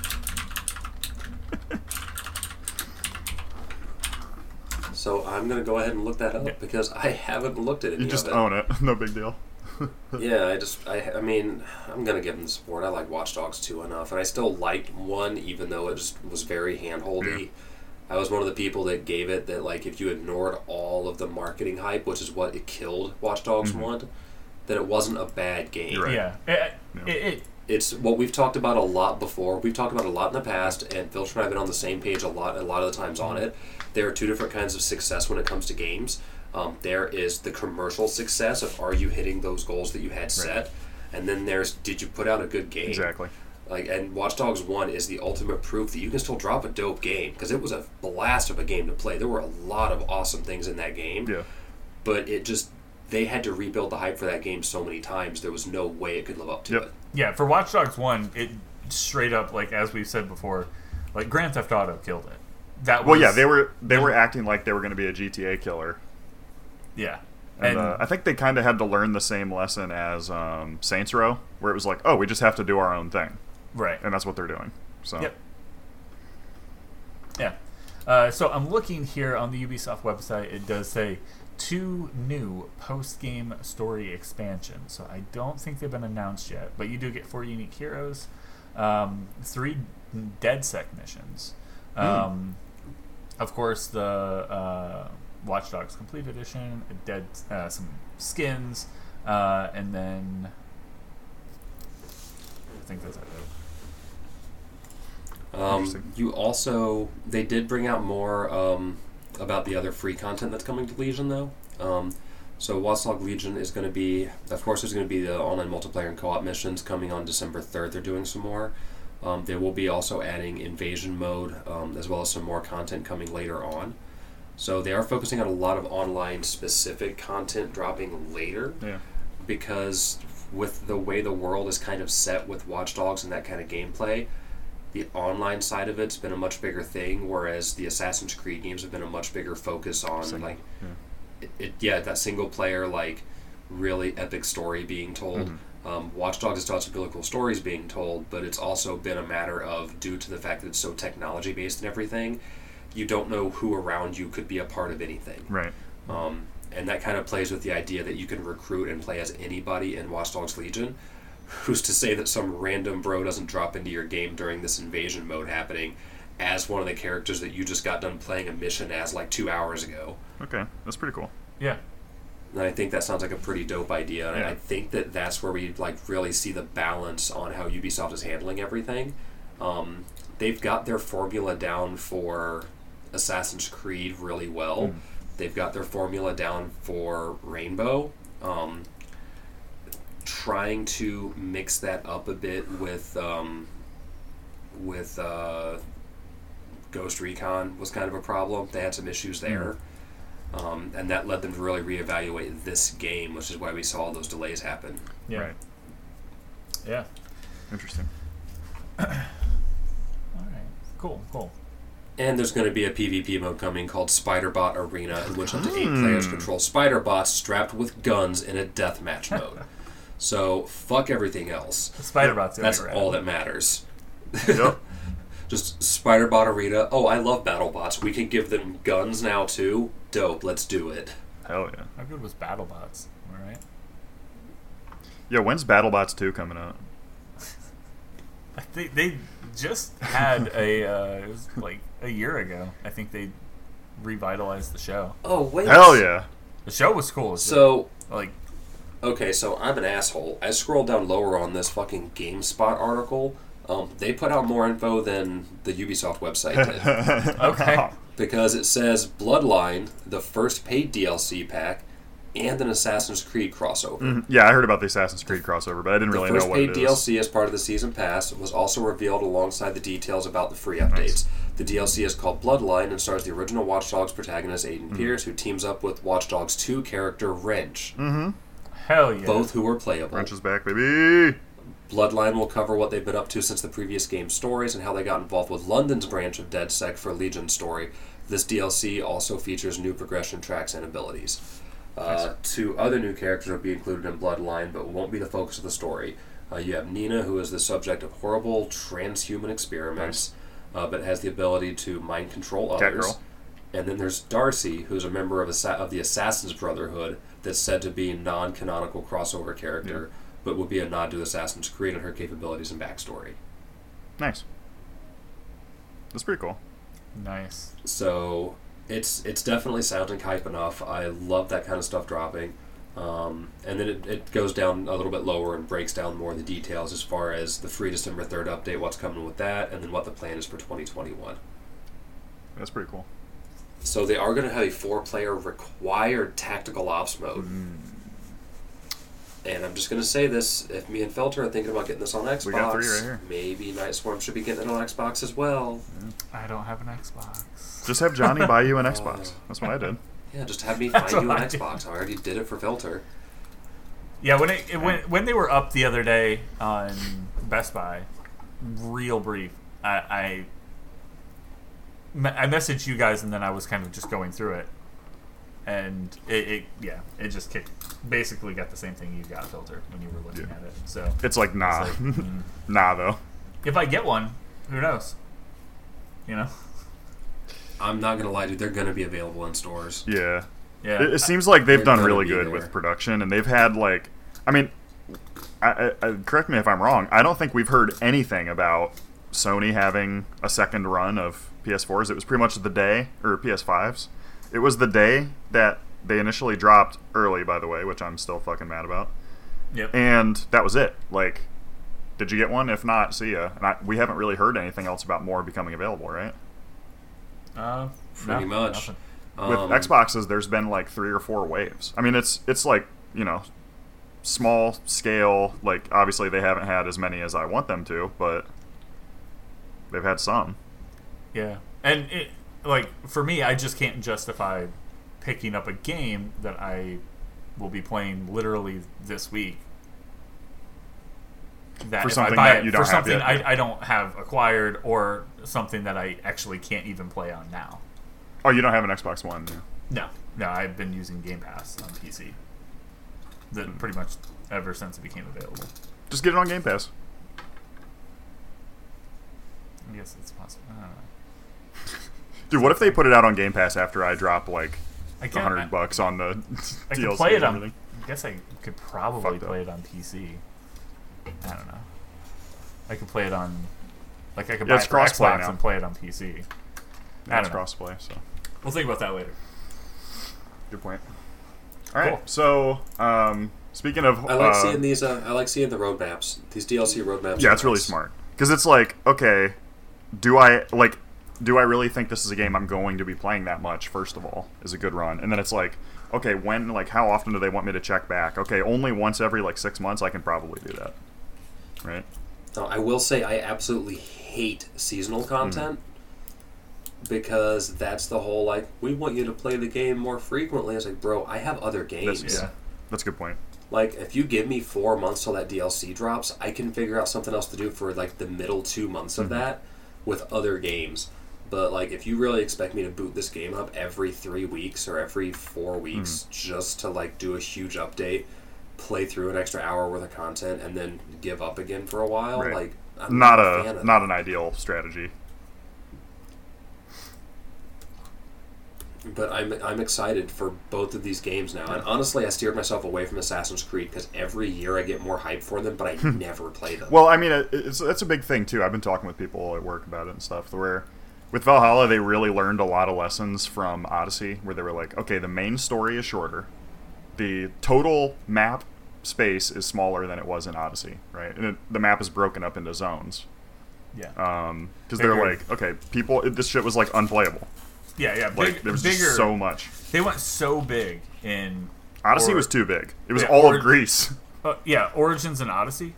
S2: So I'm gonna go ahead and look that up
S1: Yeah.
S2: because I haven't looked at it.
S3: You just own it, no big deal.
S2: Yeah, I just, I, I mean, I'm gonna give them the support. I like Watch Dogs 2 enough, and I still liked one, even though it just was very handholdy.
S3: Yeah.
S2: I was one of the people that gave it that, like, if you ignored all of the marketing hype, which is what it killed Watch Dogs
S3: Mhm.
S2: 1, that it wasn't a bad game.
S3: Right.
S1: Yeah. It,
S3: Yeah.
S1: It, it
S2: it's what we've talked about a lot before. We've talked about a lot in the past, and Filch and I have been on the same page a lot, a lot of the times on it. There are two different kinds of success when it comes to games. Um, there is the commercial success of are you hitting those goals that you had set, and then there's did you put out a good game?
S3: Exactly.
S2: Like, and Watch Dogs One is the ultimate proof that you can still drop a dope game because it was a blast of a game to play. There were a lot of awesome things in that game
S3: Yeah.
S2: but it just they had to rebuild the hype for that game so many times there was no way it could live up to
S3: Yep.
S2: it
S1: Yeah, for Watch Dogs One, it straight up like as we've said before, like Grand Theft Auto killed it. That was
S3: Well, yeah, they were they were acting like they were going to be a GTA killer,
S1: yeah,
S3: and, uh, I think they kind of had to learn the same lesson as um, Saints Row, where it was like, oh, we just have to do our own thing,
S1: right.
S3: and that's what they're doing. So
S1: Yep. Yeah. Uh, so I'm looking here on the Ubisoft website. It does say two new post-game story expansions. So I don't think they've been announced yet, but you do get four unique heroes, um, three DedSec missions. Um, Of course, the uh, Watch Dogs Complete Edition, a dead uh, some skins, uh, and then I think that's it.
S2: um, you also they did bring out more um, about the other free content that's coming to legion though um, so Watch Dogs Legion is going to be, of course, there's going to be the online multiplayer and co-op missions coming on December 3rd. They're doing some more. Um, they will be also adding invasion mode, um, as well as some more content coming later on. So they are focusing on a lot of online specific content dropping later
S3: yeah,
S2: because with the way the world is kind of set with Watchdogs and that kind of gameplay, the online side of it's been a much bigger thing, whereas the Assassin's Creed games have been a much bigger focus on
S3: Single,
S2: like
S3: yeah.
S2: it, it, yeah, that single player like really epic story being told. Um, Watch Dogs has taught some really cool stories being told, but it's also been a matter of due to the fact that it's so technology based and everything, you don't know who around you could be a part of anything.
S3: right.
S2: Um, and that kind of plays with the idea that you can recruit and play as anybody in Watch Dogs Legion. Who's to say that some random bro doesn't drop into your game during this invasion mode happening as one of the characters that you just got done playing a mission as like two hours ago?
S3: Okay, that's pretty cool.
S1: Yeah.
S2: And I think that sounds like a pretty dope idea. And
S3: Yeah.
S2: I think that that's where we like really see the balance on how Ubisoft is handling everything. Um, they've got their formula down for Assassin's Creed really well. They've got their formula down for Rainbow. Um, trying to mix that up a bit with um, with uh, Ghost Recon was kind of a problem. They had some issues there. Um, and that led them to really reevaluate this game, which is why we saw all those delays happen.
S1: Yeah.
S3: Right.
S1: Yeah.
S3: Interesting.
S1: All right. Cool. Cool.
S2: And there's going to be a PvP mode coming called Spiderbot Arena, in which up to eight players control spider bots strapped with guns in a deathmatch mode. so fuck everything else.
S1: Spider bot's
S2: That's
S1: be rad.
S2: all that matters.
S3: Yep.
S2: Just Spiderbot Arena. Oh, I love BattleBots. We can give them guns now too. Dope. Let's do it.
S3: Hell yeah.
S1: How good was BattleBots? All right.
S3: Yeah, when's BattleBots 2 coming out?
S1: I think they just had a uh, it was like a year ago. I think they revitalized the show.
S2: Oh wait.
S3: Hell yeah.
S1: The show was cool. It's
S2: So
S1: like
S2: Okay, so I'm an asshole. I scrolled down lower on this fucking GameSpot article. Um, they put out more info than the Ubisoft website did
S1: okay.
S2: because it says Bloodline, the first paid DLC pack, and an Assassin's Creed crossover.
S3: Mhm. Yeah, I heard about the Assassin's Creed crossover, but I didn't
S2: The
S3: really know what it is. The first paid.
S2: DLC as part of the season pass was also revealed alongside the details about the free updates. The DLC is called Bloodline and stars the original Watch Dogs protagonist Aiden
S3: Hmm.
S2: Pierce, who teams up with Watch Dogs 2 character Wrench,
S1: Hell yeah.
S2: both who are playable.
S3: Wrench is back, baby.
S2: Bloodline will cover what they've been up to since the previous game's stories and how they got involved with London's branch of DedSec for Legion's story. This DLC also features new progression tracks and abilities. Uh, two other new characters will be included in Bloodline, but won't be the focus of the story. Uh, you have Nina, who is the subject of horrible transhuman experiments, uh, but has the ability to mind control others.
S3: Catgirl.
S2: And then there's Darcy, who's a member of, Assa- of the Assassin's Brotherhood, that's said to be a non-canonical crossover character, but would be a nod to Assassin's Creed and her capabilities and backstory.
S3: Nice. That's pretty cool.
S1: nice.
S2: So it's it's definitely sounding hype enough. I love that kind of stuff dropping. Um, and then it, it goes down a little bit lower and breaks down more of the details as far as the free December 3rd update, what's coming with that, and then what the plan is for 2021.
S3: That's pretty cool.
S2: So they are going to have a four-player required tactical ops mode.
S3: Mm.
S2: And I'm just going to say this: if me and Felter are thinking about getting this on Xbox,
S3: We got three right here.
S2: maybe Night Swarm should be getting it on Xbox as well.
S1: I don't have an Xbox.
S3: Just have Johnny buy you an Xbox. That's what I did.
S2: Yeah, just have me
S1: That's
S2: find you an
S1: I did.
S2: Xbox. I already did it for Felter.
S1: Yeah, when it, it when when they were up the other day on Best Buy, real brief, I I, me- I messaged you guys and then I was kind of just going through it, and it, it yeah it just kicked basically got the same thing you got Felter when you were looking
S3: Yeah.
S1: at it. So
S3: It's like nah,
S1: it's like, mm,
S3: nah though.
S1: if I get one, who knows? You know?
S2: I'm not gonna lie, dude. They're gonna be available in stores.
S3: Yeah.
S1: Yeah.
S3: It, it seems like they've
S2: They're
S3: done really good
S2: there.
S3: with production, and they've had like, I mean, I, I, I, correct me if I'm wrong. I don't think we've heard anything about Sony having a second run of PS4s. It was pretty much the day or PS5s. It was the day that they initially dropped early, by the way, which I'm still fucking mad about.
S1: yep.
S3: And that was it. Like, did you get one? If not, see ya. And I, we haven't really heard anything else about more becoming available, right?
S1: Uh,
S2: Pretty
S1: no,
S2: much.
S1: nothing.
S3: with
S2: Um,
S3: Xboxes, there's been like three or four waves. I mean, it's it's like you know, small scale. Like obviously, they haven't had as many as I want them to, but they've had some.
S1: Yeah, and it like for me, I just can't justify picking up a game that I will be playing literally this week. That
S3: For something that you
S1: for
S3: don't have
S1: something
S3: yet.
S1: I, I don't have acquired or something that I actually can't even play on now.
S3: Oh, you don't have an Xbox One.
S1: No, no, I've been using Game Pass on PC. That hmm. pretty much ever since it became available.
S3: Just get it on Game Pass.
S1: I guess it's possible. I don't know.
S3: Dude, what if they put it out on Game Pass after I drop like
S1: I
S3: a
S1: can't.
S3: hundred bucks on the
S1: I
S3: DLC
S1: could play it
S3: and
S1: on.
S3: everything?
S1: I guess I could probably
S3: Fucked up.
S1: play it on PC. I don't know. I could play it on. Like I could
S3: Yeah,
S1: buy
S3: it's
S1: it for
S3: crossplay
S1: Xbox
S3: now.
S1: and play it on PC.
S3: Yeah,
S1: I
S3: it's
S1: don't know.
S3: crossplay, so
S1: We'll think about that later.
S3: good point. All right,
S1: Cool.
S3: so um, speaking of,
S2: I like
S3: uh,
S2: seeing these. Uh, I like seeing the roadmaps. These DLC roadmaps.
S3: Yeah,
S2: are
S3: it's really
S2: nice.
S3: smart because it's like, okay, do I like, do I really think this is a game I'm going to be playing that much? First of all, is a good run, and then it's like, okay, when, like, how often do they want me to check back? Okay, only once every like six months. I can probably do that, right?
S2: Now, I will say I absolutely hate seasonal
S3: Mm-hmm.
S2: content because that's the whole like we want you to play the game more frequently. It's like, bro, I have other games.
S3: That's,
S1: Yeah.
S3: that's a good point.
S2: Like, if you give me four months till that DLC drops, I can figure out something else to do for like the middle two months of
S3: Mm-hmm.
S2: that with other games. But like, if you really expect me to boot this game up every three weeks or every four weeks
S3: Mm-hmm.
S2: just to like do a huge update, play through an extra hour worth of content, and then give up again for a while,
S3: Right.
S2: like I'm
S3: Not
S2: fan
S3: a
S2: of
S3: not
S2: that.
S3: an ideal strategy.
S2: But I'm I'm excited for both of these games now. And honestly, I steered myself away from Assassin's Creed because every year I get more hype for them, but I never play them.
S3: Well, I mean, it, it's that's a big thing too. I've been talking with people at work about it and stuff. Where with Valhalla, they really learned a lot of lessons from Odyssey, where they were like, okay, the main story is shorter, the total map space is smaller than it was in Odyssey, right? And it, the map is broken up into zones.
S1: Yeah.
S3: Um, because they're like, okay, people, this shit was like unplayable.
S1: yeah, yeah.
S3: Like
S1: Big,
S3: there was
S1: bigger.
S3: just so much.
S1: they went so big in.
S3: Odyssey
S1: Or-
S3: was too big. It was
S1: Yeah,
S3: all
S1: or-
S3: of Greece.
S1: Uh, yeah, Origins and Odyssey.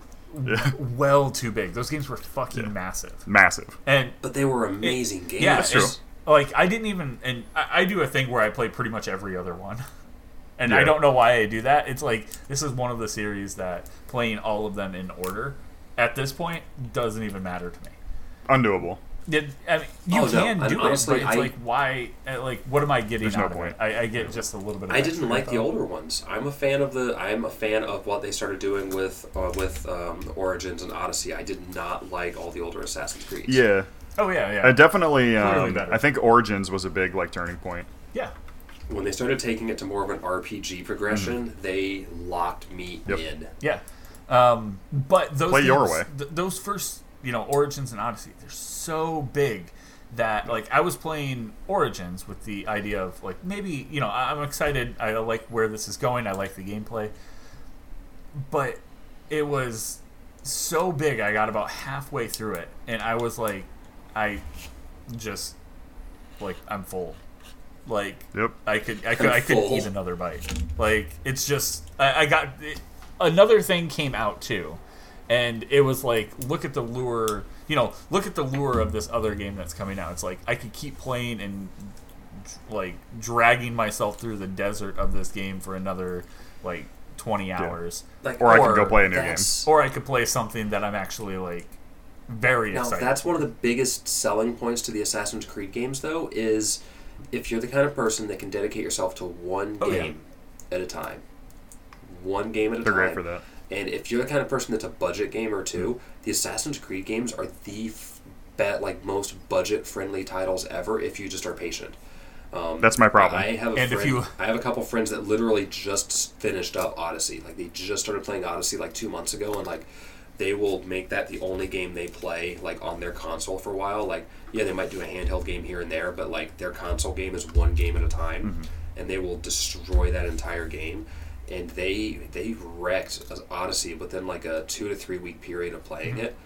S3: Yeah.
S1: Well too big. Those games were fucking
S3: Yeah.
S1: massive.
S3: Massive.
S1: And
S2: But they were amazing games.
S1: yeah,
S3: That's true.
S1: Like I didn't even, and I, I do a thing where I play pretty much every other one, and I don't know why I do that. It's like this is one of the series that playing all of them in order at this point doesn't even matter to me.
S3: Undoable.
S1: It, I mean, you
S2: Oh,
S1: can
S2: and
S1: do
S2: honestly,
S1: it, but it's
S2: I-
S1: like why? uh, Like, what am I getting
S3: There's no
S1: out of
S3: point.
S1: it? I, I get just a little bit. of
S2: I didn't
S1: extra
S2: like the older ones. I'm a fan of the. I'm a fan of what they started doing with uh, with um, Origins and Odyssey. I did not like all the older Assassin's Creed.
S3: Yeah.
S1: Oh yeah, yeah,
S3: I definitely. Um,
S1: better.
S3: I think Origins was a big like turning point.
S1: yeah.
S2: When they started taking it to more of an RPG progression, they locked me
S3: Yep.
S2: in.
S1: Yeah, um, but those
S3: Play your way.
S1: th- those first, you know, Origins and Odyssey, they're so big that like I was playing Origins with the idea of like maybe you know I- I'm excited. I like where this is going. I like the gameplay, but it was so big. I got about halfway through it, and I was like, I just like I'm full. Like
S3: Yep.
S1: I could I could
S2: I'm
S1: I could
S2: full.
S1: eat another bite. Like it's just I, I got it, another thing came out too, and it was like look at the lure. You know, look at the lure of this other game that's coming out. It's like I could keep playing and like dragging myself through the desert of this game for another like 20 hours
S2: Like,
S3: Or I could go play a new game.
S1: or I could play something that I'm actually like very excited.
S2: Now,
S1: excited.
S2: that's one of the biggest selling points to the Assassin's Creed games, though, is if you're the kind of person that can dedicate yourself to one
S1: Oh, yeah.
S2: game at a time, one game at a
S3: They're
S2: time.
S3: great for that.
S2: And if you're the kind of person that's a budget gamer too, the Assassin's Creed games are the f- bet like most budget friendly titles ever. If you just are patient. Um,
S3: That's my problem.
S2: I have a
S1: And if
S2: friend,
S1: you-
S2: I have a couple friends that literally just finished up Odyssey. Like they just started playing Odyssey like two months ago, and like they will make that the only game they play like on their console for a while. Like yeah, they might do a handheld game here and there, but like their console game is one game at a time,
S3: Mm-hmm.
S2: and they will destroy that entire game. And they they wrecked Odyssey within like a two to three week period of playing
S3: Mm-hmm.
S2: it,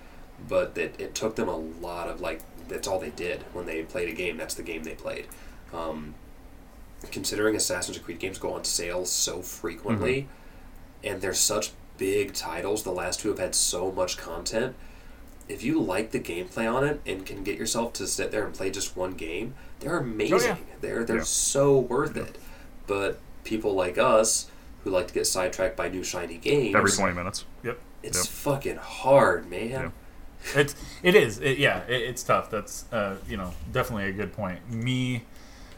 S2: but it, it took them a lot of like that's all they did when they played a game. That's the game they played. Um, considering Assassin's Creed games go on sale so frequently, and they're such big titles, the last two have had so much content. If you like the gameplay on it and can get yourself to sit there and play just one game, they're amazing. They're they're
S3: Yeah.
S2: so worth it. But people like us who like to get sidetracked by new shiny games,
S3: Every 20 minutes.
S1: yep.
S2: it's
S3: Yep.
S2: fucking hard, man.
S3: Yeah.
S1: It's it is it, yeah it, it's tough. That's uh, you know definitely a good point. Me,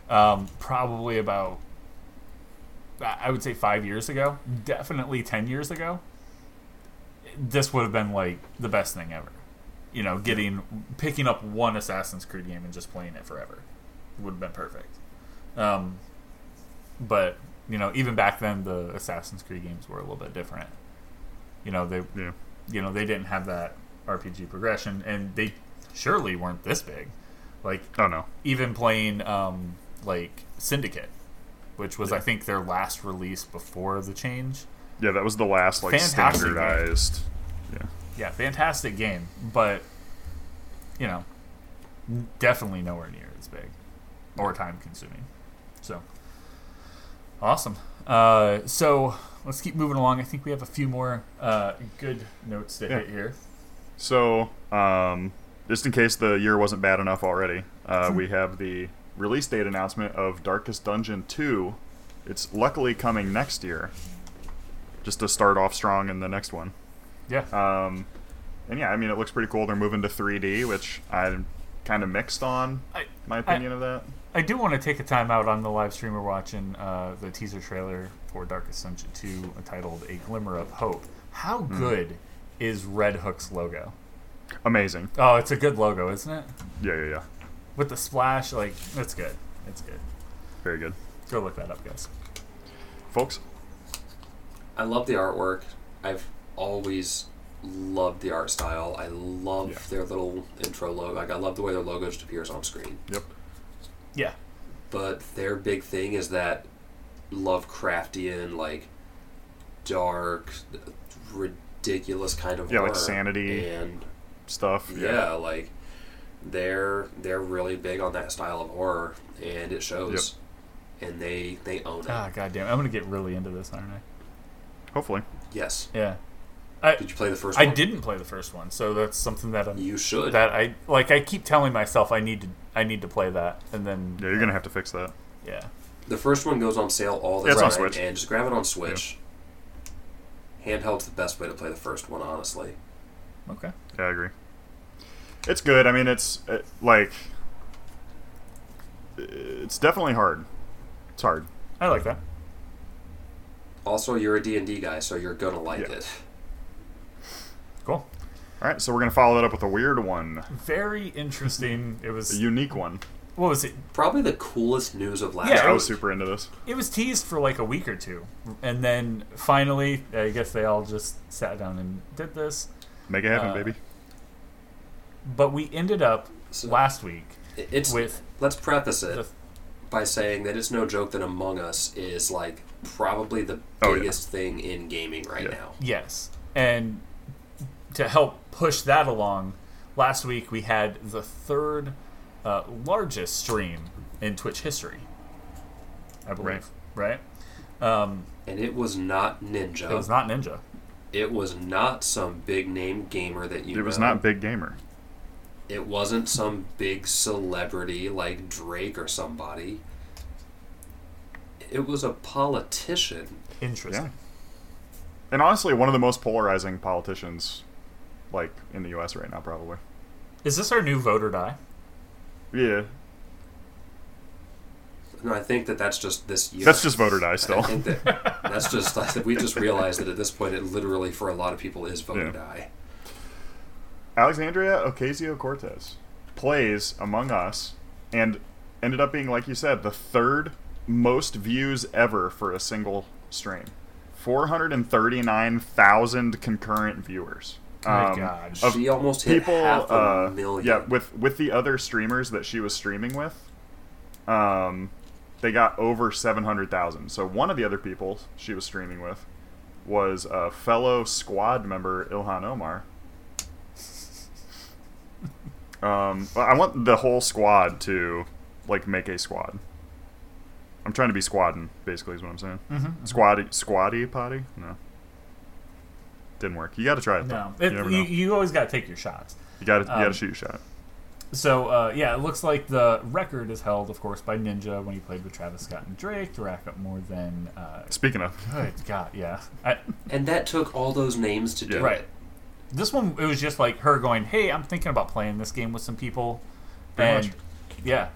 S1: um, probably about I I would say five years ago, definitely ten years ago. This would have been like the best thing ever. You know, getting picking up one Assassin's Creed game and just playing it forever would have been perfect. Um, but you know, even back then, the Assassin's Creed games were a little bit different. You know, they
S3: Yeah.
S1: you know they didn't have that RPG progression, and they surely weren't this big. Like
S3: Oh, no.
S1: even playing um, like Syndicate, which was I think their last release before the change.
S3: Yeah, that was the last, like,
S1: Fantastic game.
S3: standardized. Yeah.
S1: Yeah, fantastic game, but you know, definitely nowhere near as big or time consuming. So awesome. Uh, so let's keep moving along. I think we have a few more uh, good notes to
S3: Yeah.
S1: hit here.
S3: So, um, just in case the year wasn't bad enough already, uh, we have the release date announcement of Darkest Dungeon 2. It's luckily coming next year, just to start off strong in the next one.
S1: Yeah.
S3: Um, and yeah, I mean, it looks pretty cool. They're moving to 3D, which I'm kind of mixed on
S1: I,
S3: my opinion of that.
S1: I do want to take a time out on the live stream we're watching uh, the teaser trailer for Dark Dungeon 2 entitled A Glimmer of Hope. How
S3: Hmm.
S1: good is Red Hook's logo?
S3: Amazing.
S1: Oh, it's a good logo, isn't it?
S3: Yeah, yeah, yeah.
S1: With the splash, like, it's good. It's good.
S3: Very good.
S1: Go look that up, guys.
S3: Folks,
S2: I love the artwork. I've always loved the art style. I love
S3: Yeah.
S2: their little intro logo. Like I love the way their logo just appears on screen.
S3: yep.
S1: Yeah.
S2: But their big thing is that Lovecraftian, like dark, ridiculous kind of
S3: Yeah, like sanity.
S2: and
S3: Stuff.
S2: yeah, like they're they're really big on that style of horror, and it shows. And they they own it.
S1: Ah, goddamn. I'm going to get really into this, aren't I?
S3: Hopefully.
S2: yes.
S1: Yeah. I,
S2: Did you play the first
S1: I
S2: one?
S1: didn't play the first one, so that's something that I'm
S2: You should.
S1: that I like. I keep telling myself I need to I need to play that, and then
S3: Yeah, you're going to have to fix that.
S1: yeah.
S2: The first one goes on sale all the
S3: It's
S2: time,
S3: on Switch.
S2: and just grab it on Switch. Handheld's the best way to play the first one, honestly.
S1: Okay.
S3: Yeah, I agree. It's good. I mean, it's uh like it's definitely hard. It's hard.
S1: I like that.
S2: Also, you're a D&D guy, so you're gonna like
S3: Yeah.
S2: it.
S1: Cool.
S3: All right, so we're gonna follow that up with a weird one,
S1: Very interesting. It was a
S3: unique one.
S1: what was it?
S2: Probably the coolest news of last
S1: Yeah,
S3: I was super into this.
S1: It was teased for like a week or two, and then finally, I guess they all just sat down and did this.
S3: Make it happen,
S1: Uh,
S3: baby.
S1: But we ended up
S2: So-
S1: last week
S2: It's
S1: with
S2: let's preface it
S1: the
S2: by saying that it's no joke that Among Us is like probably the
S3: Oh, yeah.
S2: biggest thing in gaming right
S3: Yeah.
S2: now.
S1: Yes. And to help push that along, last week we had the third uh, largest stream in Twitch history. I believe. Right? Um,
S2: And it was not Ninja.
S1: it was not Ninja.
S2: It was not some big name gamer that you
S3: It was
S2: know.
S3: not Big Gamer.
S2: It wasn't some big celebrity like Drake or somebody. It was a politician.
S1: Interesting.
S3: Yeah. And honestly, one of the most polarizing politicians, like in the U.S. right now, probably.
S1: Is this our new vote or die?
S3: Yeah,
S2: No, I think that that's just this year.
S3: that's just vote or die
S2: I
S3: still.
S2: think that that's just I we just realized that at this point, it literally for a lot of people is vote or die.
S3: Alexandria Ocasio Cortez plays Among Us and ended up being, like you said, the third most views ever for a single stream. 439,000 concurrent viewers.
S1: My
S3: Um,
S1: God.
S3: of
S2: She almost hit
S3: people,
S2: half a
S3: uh,
S2: million.
S3: yeah, with with the other streamers that she was streaming with, um, they got over seven hundred thousand. So one of the other people she was streaming with was a fellow squad member, Ilhan Omar. Um, I want the whole squad to like make a squad. I'm trying to be squadding, basically, is what I'm saying.
S1: Mm-hmm.
S3: Squatty, squatty potty? No, didn't work. You got to try it.
S1: No. It,
S3: you
S1: you, you always got to take your shots.
S3: You got to you got to
S1: um,
S3: shoot your shot.
S1: So uh, yeah, it looks like the record is held, of course, by Ninja when he played with Travis Scott and Drake to rack up more than. Uh,
S3: Speaking of,
S1: good God, yeah. I,
S2: and that took all those names to do
S3: Yeah.
S1: right.
S2: it.
S1: This one, it was just like her going, "Hey, I'm thinking about playing this game with some people,"
S3: Pretty
S1: and
S3: much.
S1: yeah,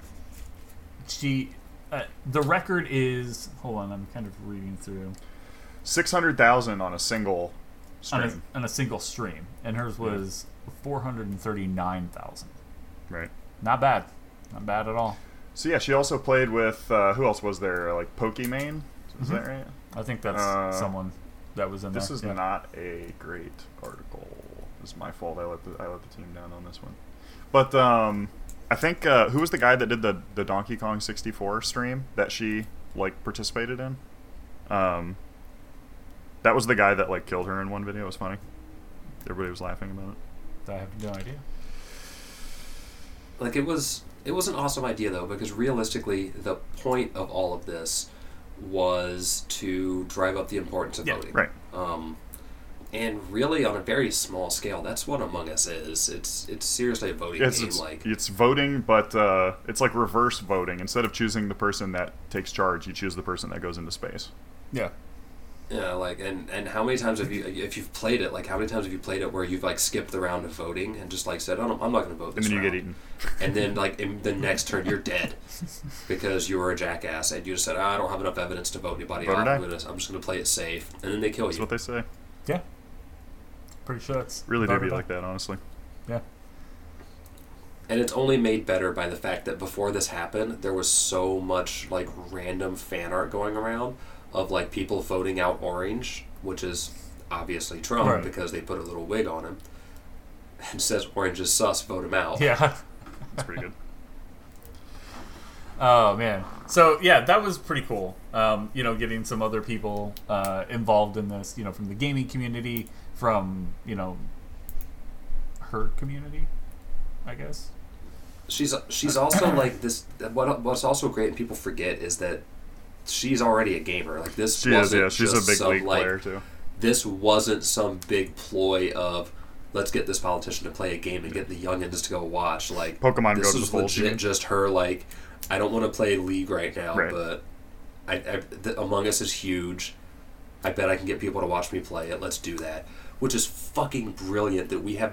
S1: she. Uh, the record is. Hold on, I'm kind of reading through
S3: six hundred thousand on a single
S1: on a, on a single stream, and hers was four hundred and thirty nine thousand.
S3: Right.
S1: Not bad, not bad at all.
S3: So yeah, she also played with uh, who else was there? Like Pokimane, is
S1: Mhm.
S3: that right?
S1: I think that's
S3: Uh,
S1: someone that was in
S3: This
S1: there.
S3: is
S1: yeah.
S3: not a great article. It's my fault. I let the I let the team down on this one. But um, I think uh, who was the guy that did the the Donkey Kong 64 stream that she like participated in? Um, that was the guy that like killed her in one video. It was funny. Everybody was laughing about it.
S1: I have no idea.
S2: Like it was it was an awesome idea though because realistically the point of all of this was to drive up the importance of
S1: Yeah,
S2: voting.
S3: Right.
S2: Um, and really on a very small scale, that's what Among Us is. It's it's seriously a voting
S3: It's,
S2: game.
S3: it's,
S2: like
S3: it's voting, but uh, it's like reverse voting. Instead of choosing the person that takes charge, you choose the person that goes into space.
S1: Yeah.
S2: Yeah, like and and how many times have you if you've played it like how many times have you played it where you've like skipped the round of voting and just like said oh, no, I'm not going to vote
S3: And
S2: this
S3: then you get eaten.
S2: and then like in the next turn you're dead because you were a jackass and you just said "Ah, I don't have enough evidence to vote anybody
S3: Vote or
S2: I'm, gonna, I'm just going to play it safe and then they kill
S3: That's
S2: you.
S3: what they say.
S1: Yeah. Pretty sure it's
S3: Really do be like that, honestly.
S1: Yeah.
S2: And it's only made better by the fact that before this happened, there was so much like random fan art going around of like people voting out Orange, which is obviously Trump
S1: Right.
S2: because they put a little wig on him. And says Orange is sus, vote him out.
S1: Yeah.
S3: That's pretty good.
S1: Oh man. So yeah, that was pretty cool. Um, you know, getting some other people uh, involved in this. You know, from the gaming community, from you know, her community, I guess.
S2: She's she's also like this. What what's also great and people forget is that she's already a gamer. Like this
S3: She is, yeah. She's a big
S2: some,
S3: league
S2: like,
S3: player too.
S2: This wasn't some big ploy of let's get this politician to play a game and get the youngins to go watch. Like
S3: Pokemon
S2: this
S3: Go
S2: is legit
S3: team.
S2: just her like I don't want to play League right now,
S3: Right.
S2: but I, I the Among Us is huge. I bet I can get people to watch me play it. Let's do that. Which is fucking brilliant that we have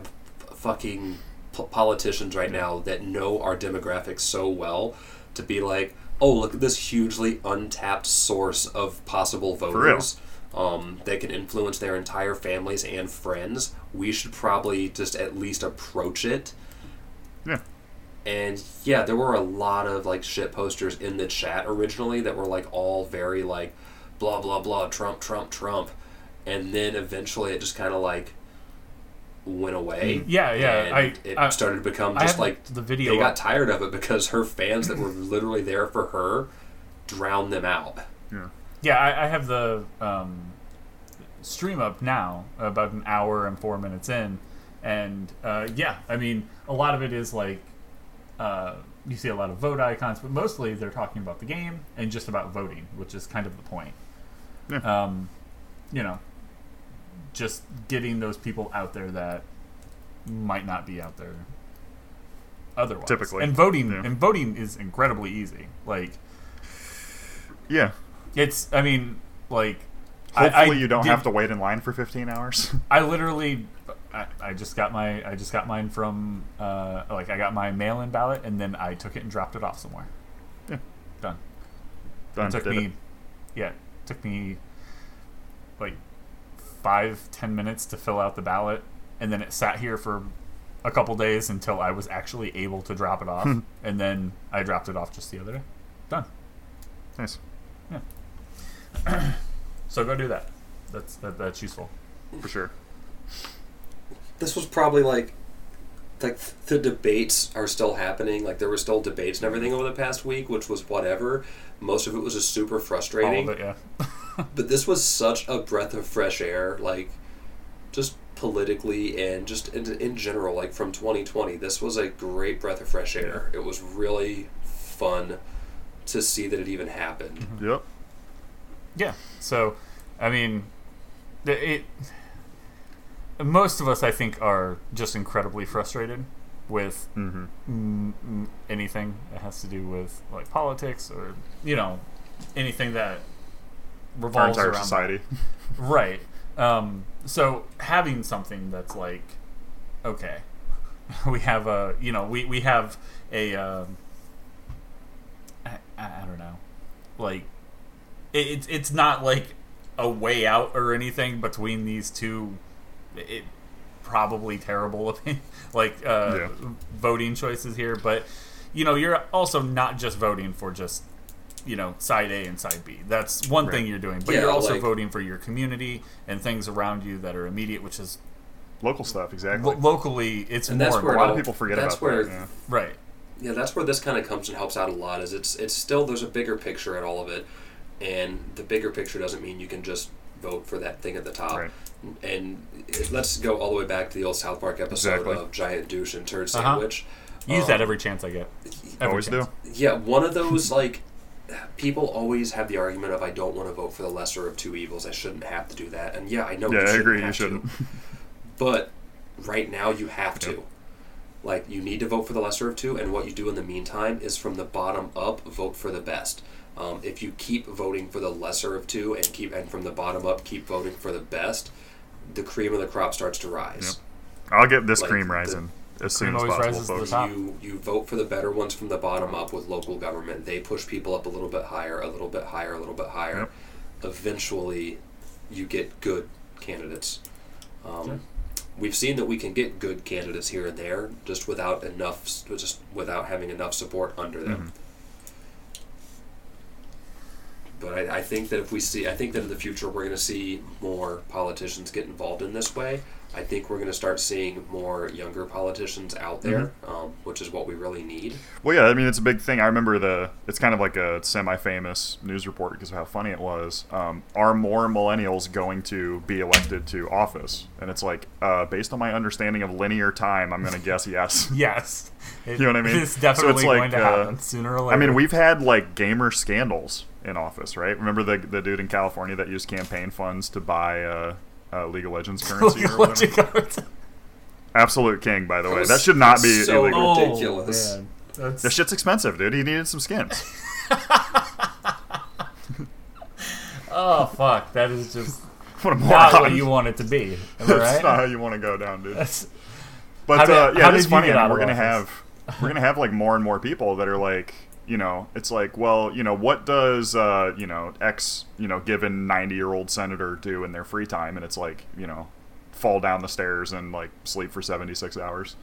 S2: f- fucking p- politicians right now that know our demographics so well to be like, oh, look at this hugely untapped source of possible voters um, that can influence their entire families and friends. We should probably just at least approach it.
S3: Yeah.
S2: And yeah, there were a lot of like shit posters in the chat originally that were like all very like blah blah blah Trump Trump Trump, and then eventually it just kind of like went away.
S1: Yeah, yeah,
S2: and
S1: I-
S2: it
S1: I-
S2: started to become just like
S1: the video
S2: They got tired of it because her fans that were literally there for her drowned them out.
S3: Yeah.
S1: Yeah, I, I have the um, stream up now, about an hour and four minutes in, and uh, yeah, I mean, a lot of it is like uh, you see a lot of vote icons, but mostly they're talking about the game and just about voting, which is kind of the point.
S3: Yeah.
S1: Um, you know, just getting those people out there that might not be out there otherwise.
S3: Typically,
S1: and voting
S3: yeah.
S1: and voting is incredibly easy. Like
S3: Yeah.
S1: it's, I mean, like.
S3: Hopefully,
S1: I
S3: you don't
S1: did-
S3: have to wait in line for 15 hours.
S1: I literally, I, I just got my, I just got mine from, uh, like I got my mail-in ballot, and then I took it and dropped it off somewhere.
S3: Yeah.
S1: Done.
S3: Done.
S1: It took me,
S3: it.
S1: yeah, took me five, ten minutes to fill out the ballot, and then it sat here for a couple days until I was actually able to drop it off, hmm. and then I dropped it off just the other day. Done.
S3: Nice. Yeah.
S1: so go do that. That's that, that's useful.
S3: For sure.
S2: This was probably like like the debates are still happening. Like there were still debates and everything over the past week, which was whatever. Most of it was just super
S1: All
S2: frustrating.
S1: of it, yeah.
S2: But this was such a breath of fresh air, like just politically and just in, in general, like from 2020. This was a great breath of fresh air. It was really fun to see that it even happened.
S3: Yep.
S1: Yeah. So, I mean, it. Most of us, I think, are just incredibly frustrated with
S3: Mm-hmm.
S1: mm, mm, anything that has to do with like politics or you know anything that
S3: Our
S1: revolves
S3: entire
S1: around
S3: society.
S1: Right. Um, so having something that's like, okay, we have a, you know, we, we have a, um, I, I don't know, like, it, it's it's not like a way out or anything between these two, it, probably terrible, opinion- like, uh,
S3: Yeah.
S1: voting choices here, but, you know, you're also not just voting for just you know side A and side B. That's one
S3: Right.
S1: thing you're doing, but
S2: Yeah,
S1: you're also
S2: like-
S1: voting for your community and things around you that are immediate, which is
S3: Local stuff, exactly.
S1: lo- locally it's
S2: And
S1: more
S2: that's where
S3: a lot of people forget
S2: that's
S3: about
S2: where
S3: that. Yeah.
S1: right.
S2: Yeah, that's where this kind of comes and helps out a lot. Is it's it's still there's a bigger picture at all of it, and the bigger picture doesn't mean you can just vote for that thing at the top.
S3: Right.
S2: And it- let's go all the way back to the old South Park episode
S3: Exactly.
S2: of Giant Douche and Turd
S1: Uh-huh.
S2: Sandwich.
S1: Use
S2: Um,
S1: that every chance I get. Every
S3: Always
S1: chance.
S3: do.
S2: Yeah, one of those like people always have the argument of I don't want to vote for the lesser of two evils. I shouldn't have to do that. And yeah, I know.
S3: Yeah,
S2: you
S3: I
S2: shouldn't
S3: agree. You
S2: have to.
S3: shouldn't.
S2: But right now you have to.
S3: Yep.
S2: Like you need to vote for the lesser of two, and what you do in the meantime is from the bottom up, vote for the best. Um, if you keep voting for the lesser of two and keep and from the bottom up keep voting for the best, the cream of the crop starts to rise.
S3: I'll get this
S2: Like,
S3: cream
S2: the-
S3: rising as soon
S1: Cream
S3: as
S1: always
S3: possible,
S1: rises to the
S3: folks.
S1: top.
S2: You you vote for the better ones from the bottom up with local government. They push people up a little bit higher, a little bit higher, a little bit higher.
S3: Yep.
S2: Eventually, you get good candidates. Um,
S1: Sure.
S2: We've seen that we can get good candidates here and there, just without enough, just without having enough support under them.
S3: Mhm.
S2: But I, I think that if we see, I think that in the future we're going to see more politicians get involved in this way. I think we're going to start seeing more younger politicians out there, um, which is what we really need.
S3: Well, yeah, I mean it's a big thing. I remember the. It's kind of like a semi-famous news report because of how funny it was. Um, are more millennials going to be elected to office? And it's like, uh, based on my understanding of linear time, I'm going to guess yes.
S1: Yes. It,
S3: You know what I mean?
S1: It's
S3: So
S1: definitely
S3: it's like,
S1: going to
S3: uh,
S1: happen sooner or later.
S3: I mean, we've had like gamer scandals in office, right? Remember the the dude in California that used campaign funds to buy uh, uh, League of Legends currency or whatever?
S1: got?
S3: Absolute king, by the way.
S2: was
S3: That should not be
S2: so
S3: illegal.
S2: old. Ridiculous.
S1: Oh, man. That's,
S3: This shit's expensive, dude. He needed some skins.
S1: oh fuck! That is just
S3: What a
S1: not what you want it to be. Am I
S3: That's not how you want to go down, dude.
S1: That's,
S3: But
S1: How did-
S3: uh, yeah,
S1: did
S3: it's funny. I mean, we're gonna
S1: office?
S3: have we're gonna have like more and more people that are like, you know, it's like, well, you know, what does uh, you know X, you know, given ninety year old senator do in their free time? And it's like, you know, fall down the stairs and like sleep for seventy six hours.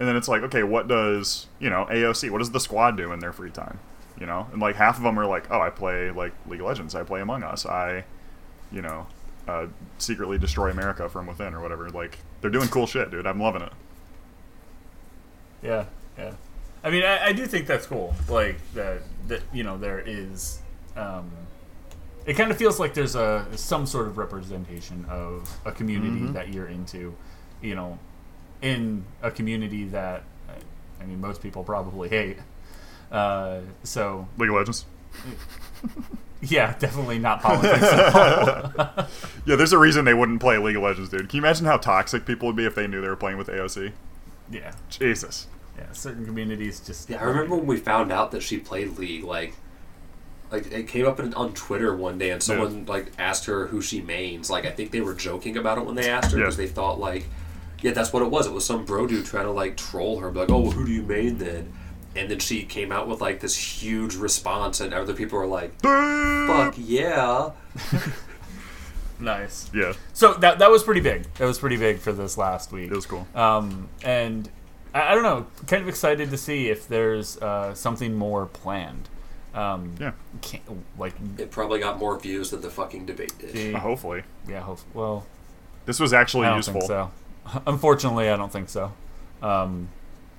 S3: And then it's like, okay, what does you know AOC? What does the squad do in their free time? You know, and like half of them are like, oh, I play like League of Legends, I play Among Us, I, you know, uh, secretly destroy America from within or whatever. Like they're doing cool shit, dude. I'm loving it.
S1: Yeah, yeah. I mean, I, I do think that's cool. Like that, that you know, there is. Um, it kind of feels like there's a some sort of representation of a community
S3: Mhm.
S1: that you're into. You know, in a community that, I mean, most people probably hate. Uh, so
S3: League of Legends.
S1: yeah, definitely not politics at all.
S3: Yeah, there's a reason they wouldn't play League of Legends, dude. Can you imagine how toxic people would be if they knew they were playing with AOC?
S1: yeah,
S3: Jesus.
S1: Yeah. Certain communities just.
S2: Yeah, I remember when we found out that she played League. Like, like it came up in, on Twitter one day, and someone like asked her who she mains. Like, I think they were joking about it when they asked her
S3: Yeah.
S2: because they thought like, yeah, that's what it was. It was some bro dude trying to like troll her, be like, oh, well, who do you main then? And then she came out with like this huge response, and other people were like, "Fuck yeah!"
S1: Nice.
S3: Yeah,
S1: So that that was pretty big. That was pretty big for this last week.
S3: it was cool.
S1: Um, and I, I don't know, kind of excited to see if there's uh, something more planned. Um,
S3: Yeah,
S1: can't, like,
S2: It probably got more views than the fucking debate did.
S1: the,
S3: Uh, hopefully.
S1: yeah, hope, well,
S3: This was actually
S1: I don't
S3: useful.
S1: think so. Unfortunately, I don't think so. Um,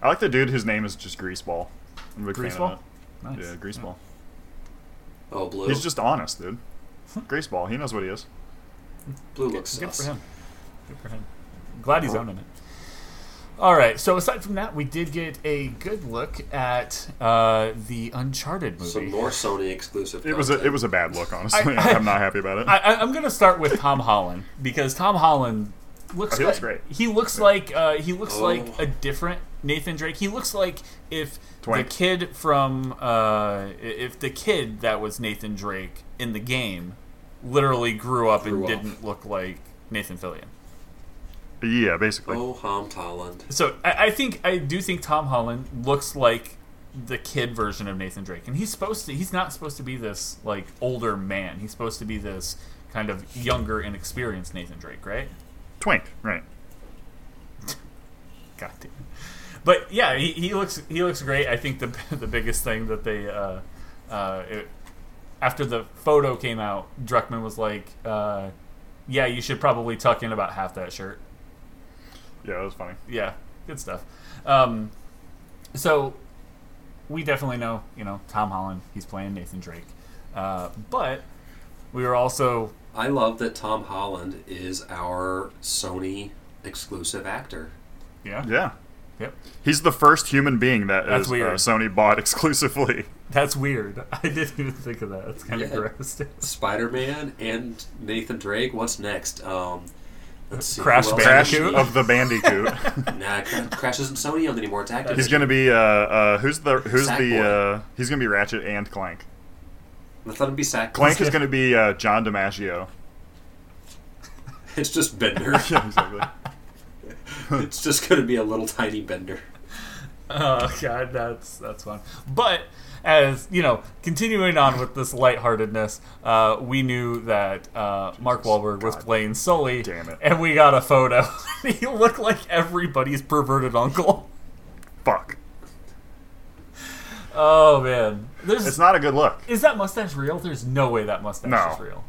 S3: I like the dude whose name is just Greaseball. I'm a
S1: Greaseball? nice.
S3: Yeah, Greaseball.
S2: Oh, blue.
S3: He's just honest, dude. Greaseball. He knows what he is.
S2: blue looks
S1: Good
S2: sus.
S1: for him. Good for him. Glad he's owning it. All right. So aside from that, we did get a good look at uh, the Uncharted movie.
S2: Some more Sony exclusive.
S3: It was a it was a bad look, honestly.
S1: I-
S3: I, am not happy about it.
S1: I, I, I'm gonna start with Tom Holland because Tom Holland looks.
S3: Oh, he
S1: like,
S3: looks great.
S1: He looks like uh, he looks
S2: Oh.
S1: like a different Nathan Drake. He looks like if the kid from uh, if the kid that was Nathan Drake in the game literally grew up
S2: Grew
S1: and
S2: up.
S1: didn't look like Nathan Fillion.
S3: Yeah, basically.
S2: Oh, Ham Holland.
S1: So I, I think I do think Tom Holland looks like the kid version of Nathan Drake, and he's supposed to. He's not supposed to be this like older man. He's supposed to be this kind of younger and experienced Nathan Drake, right?
S3: Twink, right?
S1: God damn. But yeah, he, he looks he looks great. I think the the biggest thing that they uh, uh, it, after the photo came out, Druckmann was like, uh, "Yeah, you should probably tuck in about half that shirt."
S3: Yeah, that was funny.
S1: yeah, good stuff. Um, so we definitely know, you know, Tom Holland. He's playing Nathan Drake, uh, but we were also
S2: I love that Tom Holland is our Sony exclusive actor.
S1: yeah,
S3: Yeah.
S1: yep.
S3: He's the first human being that
S1: That's
S3: is,
S1: weird.
S3: Uh, Sony bought exclusively.
S1: That's weird. I didn't even think of that. It's kind of
S2: Yeah.
S1: gross.
S2: Spider Man and Nathan Drake. What's next? Um, let's see.
S1: Crash
S2: who else
S3: Crash
S1: Bandicoot?
S3: of the Bandicoot.
S2: Nah, Cra- Crash isn't Sony owned anymore. It's Activision.
S3: he's gonna be uh, uh who's the who's the
S2: Sackboy.
S3: uh he's gonna be Ratchet and Clank.
S2: I thought it'd be Sack.
S3: Clank is gonna be uh, John DiMaggio.
S2: It's just Bender.
S3: yeah, exactly.
S2: it's just gonna be a little tiny Bender.
S1: Oh god, that's that's fun. But as you know, continuing on with this lightheartedness, uh, we knew that uh, Mark Wahlberg was playing Sully,
S3: Damn it.
S1: and we got a photo. he looked like everybody's perverted uncle.
S3: Fuck.
S1: Oh man, there's
S3: It's not a good look.
S1: is that mustache real? There's no way that mustache
S3: No.
S1: is real.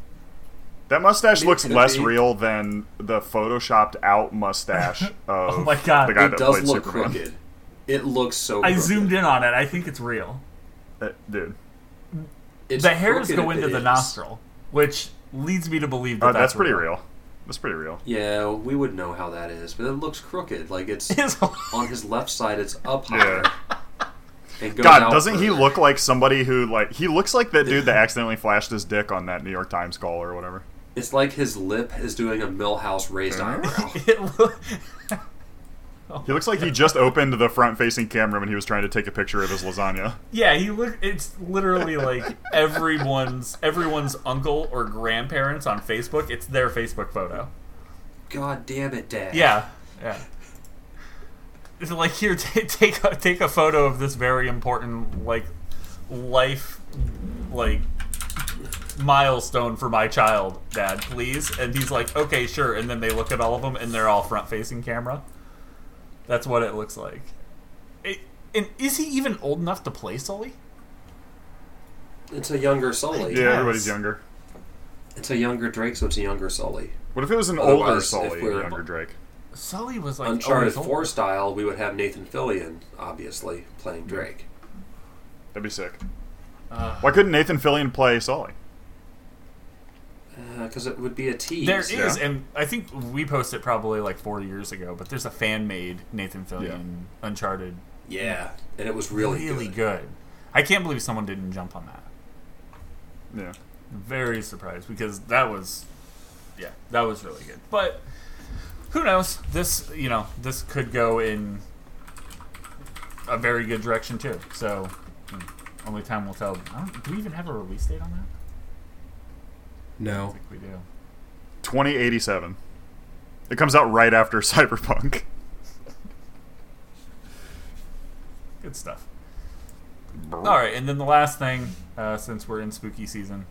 S3: That mustache
S2: It
S3: looks less
S2: be.
S3: real than the photoshopped out mustache of
S1: Oh my God.
S3: the guy
S2: It
S3: that
S2: does
S3: played
S2: look
S3: Superman.
S2: crooked. It looks so.
S1: I
S2: crooked.
S1: zoomed in on it. I think it's real.
S3: Uh, dude,
S2: It's
S1: the hairs go into the
S2: is.
S1: nostril, which leads me to believe that
S3: uh, that's,
S1: that's,
S3: pretty real. That's pretty real.
S2: Yeah, we would know how that is, but it looks crooked. Like it's
S1: His-
S2: on his left side. It's up
S3: Yeah.
S2: higher. And goes
S3: God, doesn't he look like somebody who like he looks like that dude that accidentally flashed his dick on that New York Times call or whatever.
S2: It's like his lip is doing a Milhouse raised eyebrow.
S1: it look-
S3: He looks like he just opened the front-facing camera when he was trying to take a picture of his lasagna.
S1: Yeah, he look. It's literally like everyone's everyone's uncle or grandparents on Facebook. It's their Facebook photo.
S2: God damn it, Dad.
S1: Yeah, yeah. It's like here, t- take a, take a photo of this very important like life like milestone for my child, Dad, please. And he's like, okay, sure. And then they look at all of them, and they're all front facing camera. That's what it looks like. It, and is he even old enough to play Sully?
S2: It's a younger Sully.
S3: Yeah,
S1: Yes.
S3: everybody's younger.
S2: It's a younger Drake, so it's a younger Sully.
S3: What if it was an older
S2: Otherwise, if
S3: Sully, and
S2: we're-
S3: younger Drake?
S1: Sully was like
S2: Uncharted
S1: always
S2: 4
S1: old.
S2: style, we would have Nathan Fillion, obviously, playing Drake.
S3: That'd be sick.
S1: Uh,
S3: Why couldn't Nathan Fillion play Sully?
S2: Because Uh, it would be a tease.
S1: There is,
S3: Yeah.
S1: and I think we posted probably like four years ago, but there's a fan made Nathan Fillion
S3: Yeah.
S1: Uncharted.
S2: Yeah, and it was really,
S1: really
S2: good.
S1: good. I can't believe someone didn't jump on that.
S3: Yeah.
S1: Very surprised because that was, yeah, that was really good. But who knows? This, you know, this could go in a very good direction too. So hmm, only time will tell. I don't, do we even have a release date on that? I
S2: No.
S1: think we do.
S3: 2087. It comes out right after Cyberpunk.
S1: Good stuff. All right, and then the last thing, uh, since we're in spooky season,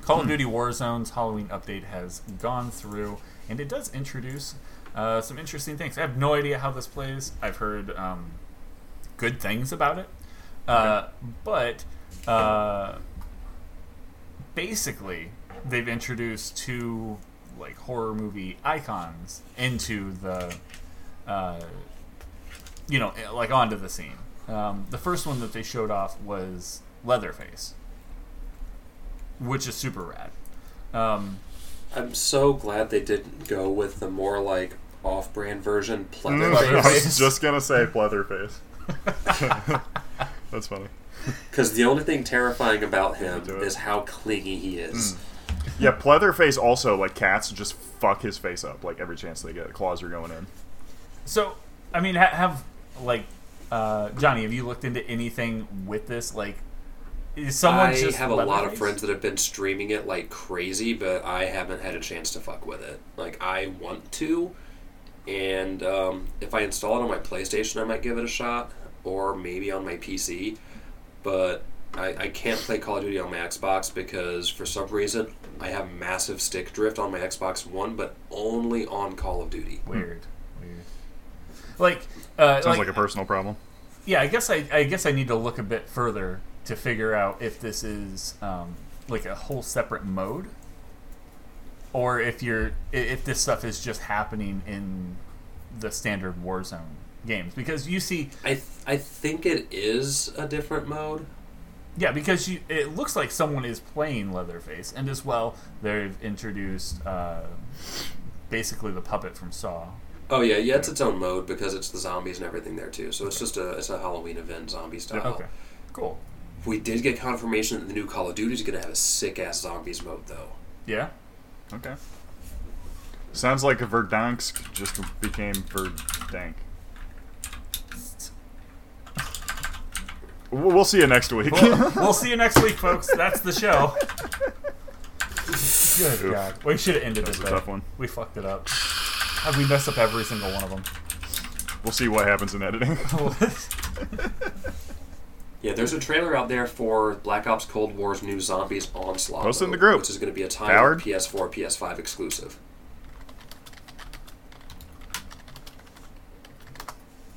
S1: Call of Duty Warzone's Halloween update has gone through, and it does introduce uh, some interesting things. I have no idea how this plays. I've heard um, good things about it, uh, but uh, basically, they've introduced two like horror movie icons into the uh, you know, like onto the scene. Um, the first one that they showed off was Leatherface, which is super rad. Um,
S2: I'm so glad they didn't go with the more like off-brand version,
S3: Mm,
S2: Pleatherface.
S3: I was just gonna say Pleatherface. That's funny.
S2: Because the only thing terrifying about him is how clingy he is.
S3: Yeah, Pleatherface also like cats just fuck his face up like every chance they get. Claws are going in.
S1: so, I mean, ha- have like uh, Johnny, have you looked into anything with this? Like, is someone
S2: I
S1: just
S2: have a lot of friends that have been streaming it like crazy, but I haven't had a chance to fuck with it. Like I want to, and um, if I install it on my PlayStation, I might give it a shot, or maybe on my PC. But I, I can't play Call of Duty on my Xbox because for some reason I have massive stick drift on my Xbox One, but only on Call of Duty.
S1: Weird, weird. Like, uh,
S3: Sounds like, a personal problem.
S1: yeah, I guess I, I guess I need to look a bit further to figure out if this is um, like a whole separate mode, or if you're if this stuff is just happening in the standard Warzone games. Because you see,
S2: I th- I think it is a different mode.
S1: Yeah, because you it looks like someone is playing Leatherface, and as well they've introduced uh, basically the puppet from Saw.
S2: Oh yeah, yeah, it's its own mode because it's the zombies and everything there too. So it's just a it's a Halloween event zombie style.
S1: Okay, cool.
S2: We did get confirmation that the new Call of Duty is going to have a sick ass zombies mode though.
S1: Yeah.
S3: Okay. Sounds like a Verdansk just became Verdank. We'll we'll see you next week.
S1: Well, we'll see you next week, folks. That's the show. Good
S3: Oof.
S1: God. We should have ended this.
S3: That's
S1: it
S3: a tough one.
S1: We fucked it up. How'd we mess up every single one of them?
S3: We'll see what happens in editing.
S2: Yeah, there's a trailer out there for Black Ops Cold War's new Zombies Onslaught,
S3: Post it in the
S2: mode,
S3: group.
S2: which is going to be a time
S3: Howard?
S2: PS4, PS5 exclusive.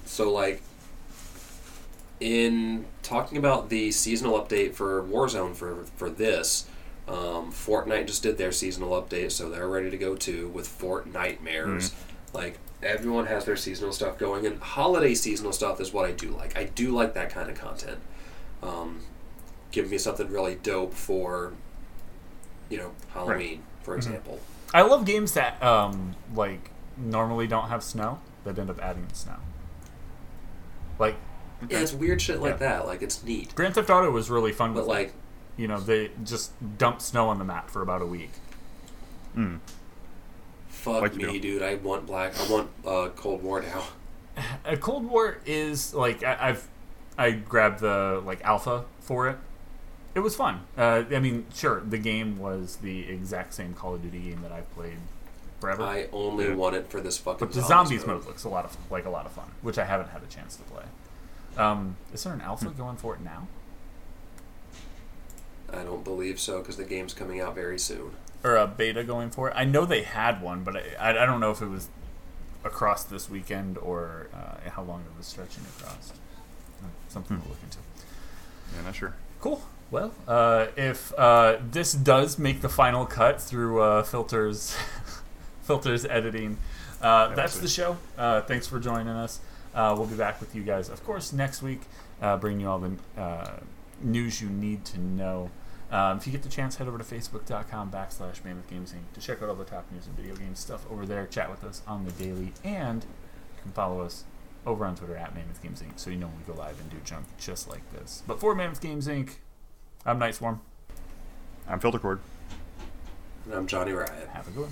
S2: So, like, in talking about the seasonal update for Warzone for for this, um, Fortnite just did their seasonal update, so they're ready to go too with Fortnitemares. Like everyone has their seasonal stuff going, and holiday seasonal stuff is what I do like. I do like that kind of content. Um, give me something really dope for, you know, Halloween, for example.
S1: I love games that um like normally don't have snow that end up adding snow. Like
S2: Yeah, it's weird shit like
S1: Yeah.
S2: that. Like it's neat,
S1: Grand Theft Auto was really fun
S2: but
S1: with
S2: like
S1: you know they just dumped snow on the map for about a week.
S3: Hmm.
S2: fuck
S3: Like
S2: me, dude. I want black. I want uh, Cold War now.
S1: A Cold War is like I, I've I grabbed the like alpha for it. It was fun. Uh, I mean, sure, the game was the exact same Call of Duty game that I've played forever.
S2: I only
S3: Yeah.
S2: want it for this fucking.
S1: but the
S2: zombies
S1: zombies mode looks a lot of like a lot of fun, which I haven't had a chance to play. Um, is there an alpha going for it now,
S2: I don't believe so because the game's coming out very soon.
S1: or a beta going for it? I know they had one, but I, I, I don't know if it was across this weekend or uh, how long it was stretching across. Uh, Something to look into.
S3: Yeah, not sure.
S1: Cool. Well, uh, if uh, this does make the final cut through uh, filters, Felter's editing, uh, that's the show. Uh, thanks for joining us. Uh, we'll be back with you guys, of course, next week, uh, bringing you all the uh, news you need to know. Um, if you get the chance, head over to facebook.com backslash Mammoth Games Inc. to check out all the top news and video game stuff over there. Chat with us on the daily, and you can follow us over on Twitter at Mammoth Games Inc. so you know when we go live and do junk just like this. But for Mammoth Games Inc., I'm Night Swarm.
S3: I'm Filter Cord.
S2: And I'm Johnny Riot.
S1: Have a good one.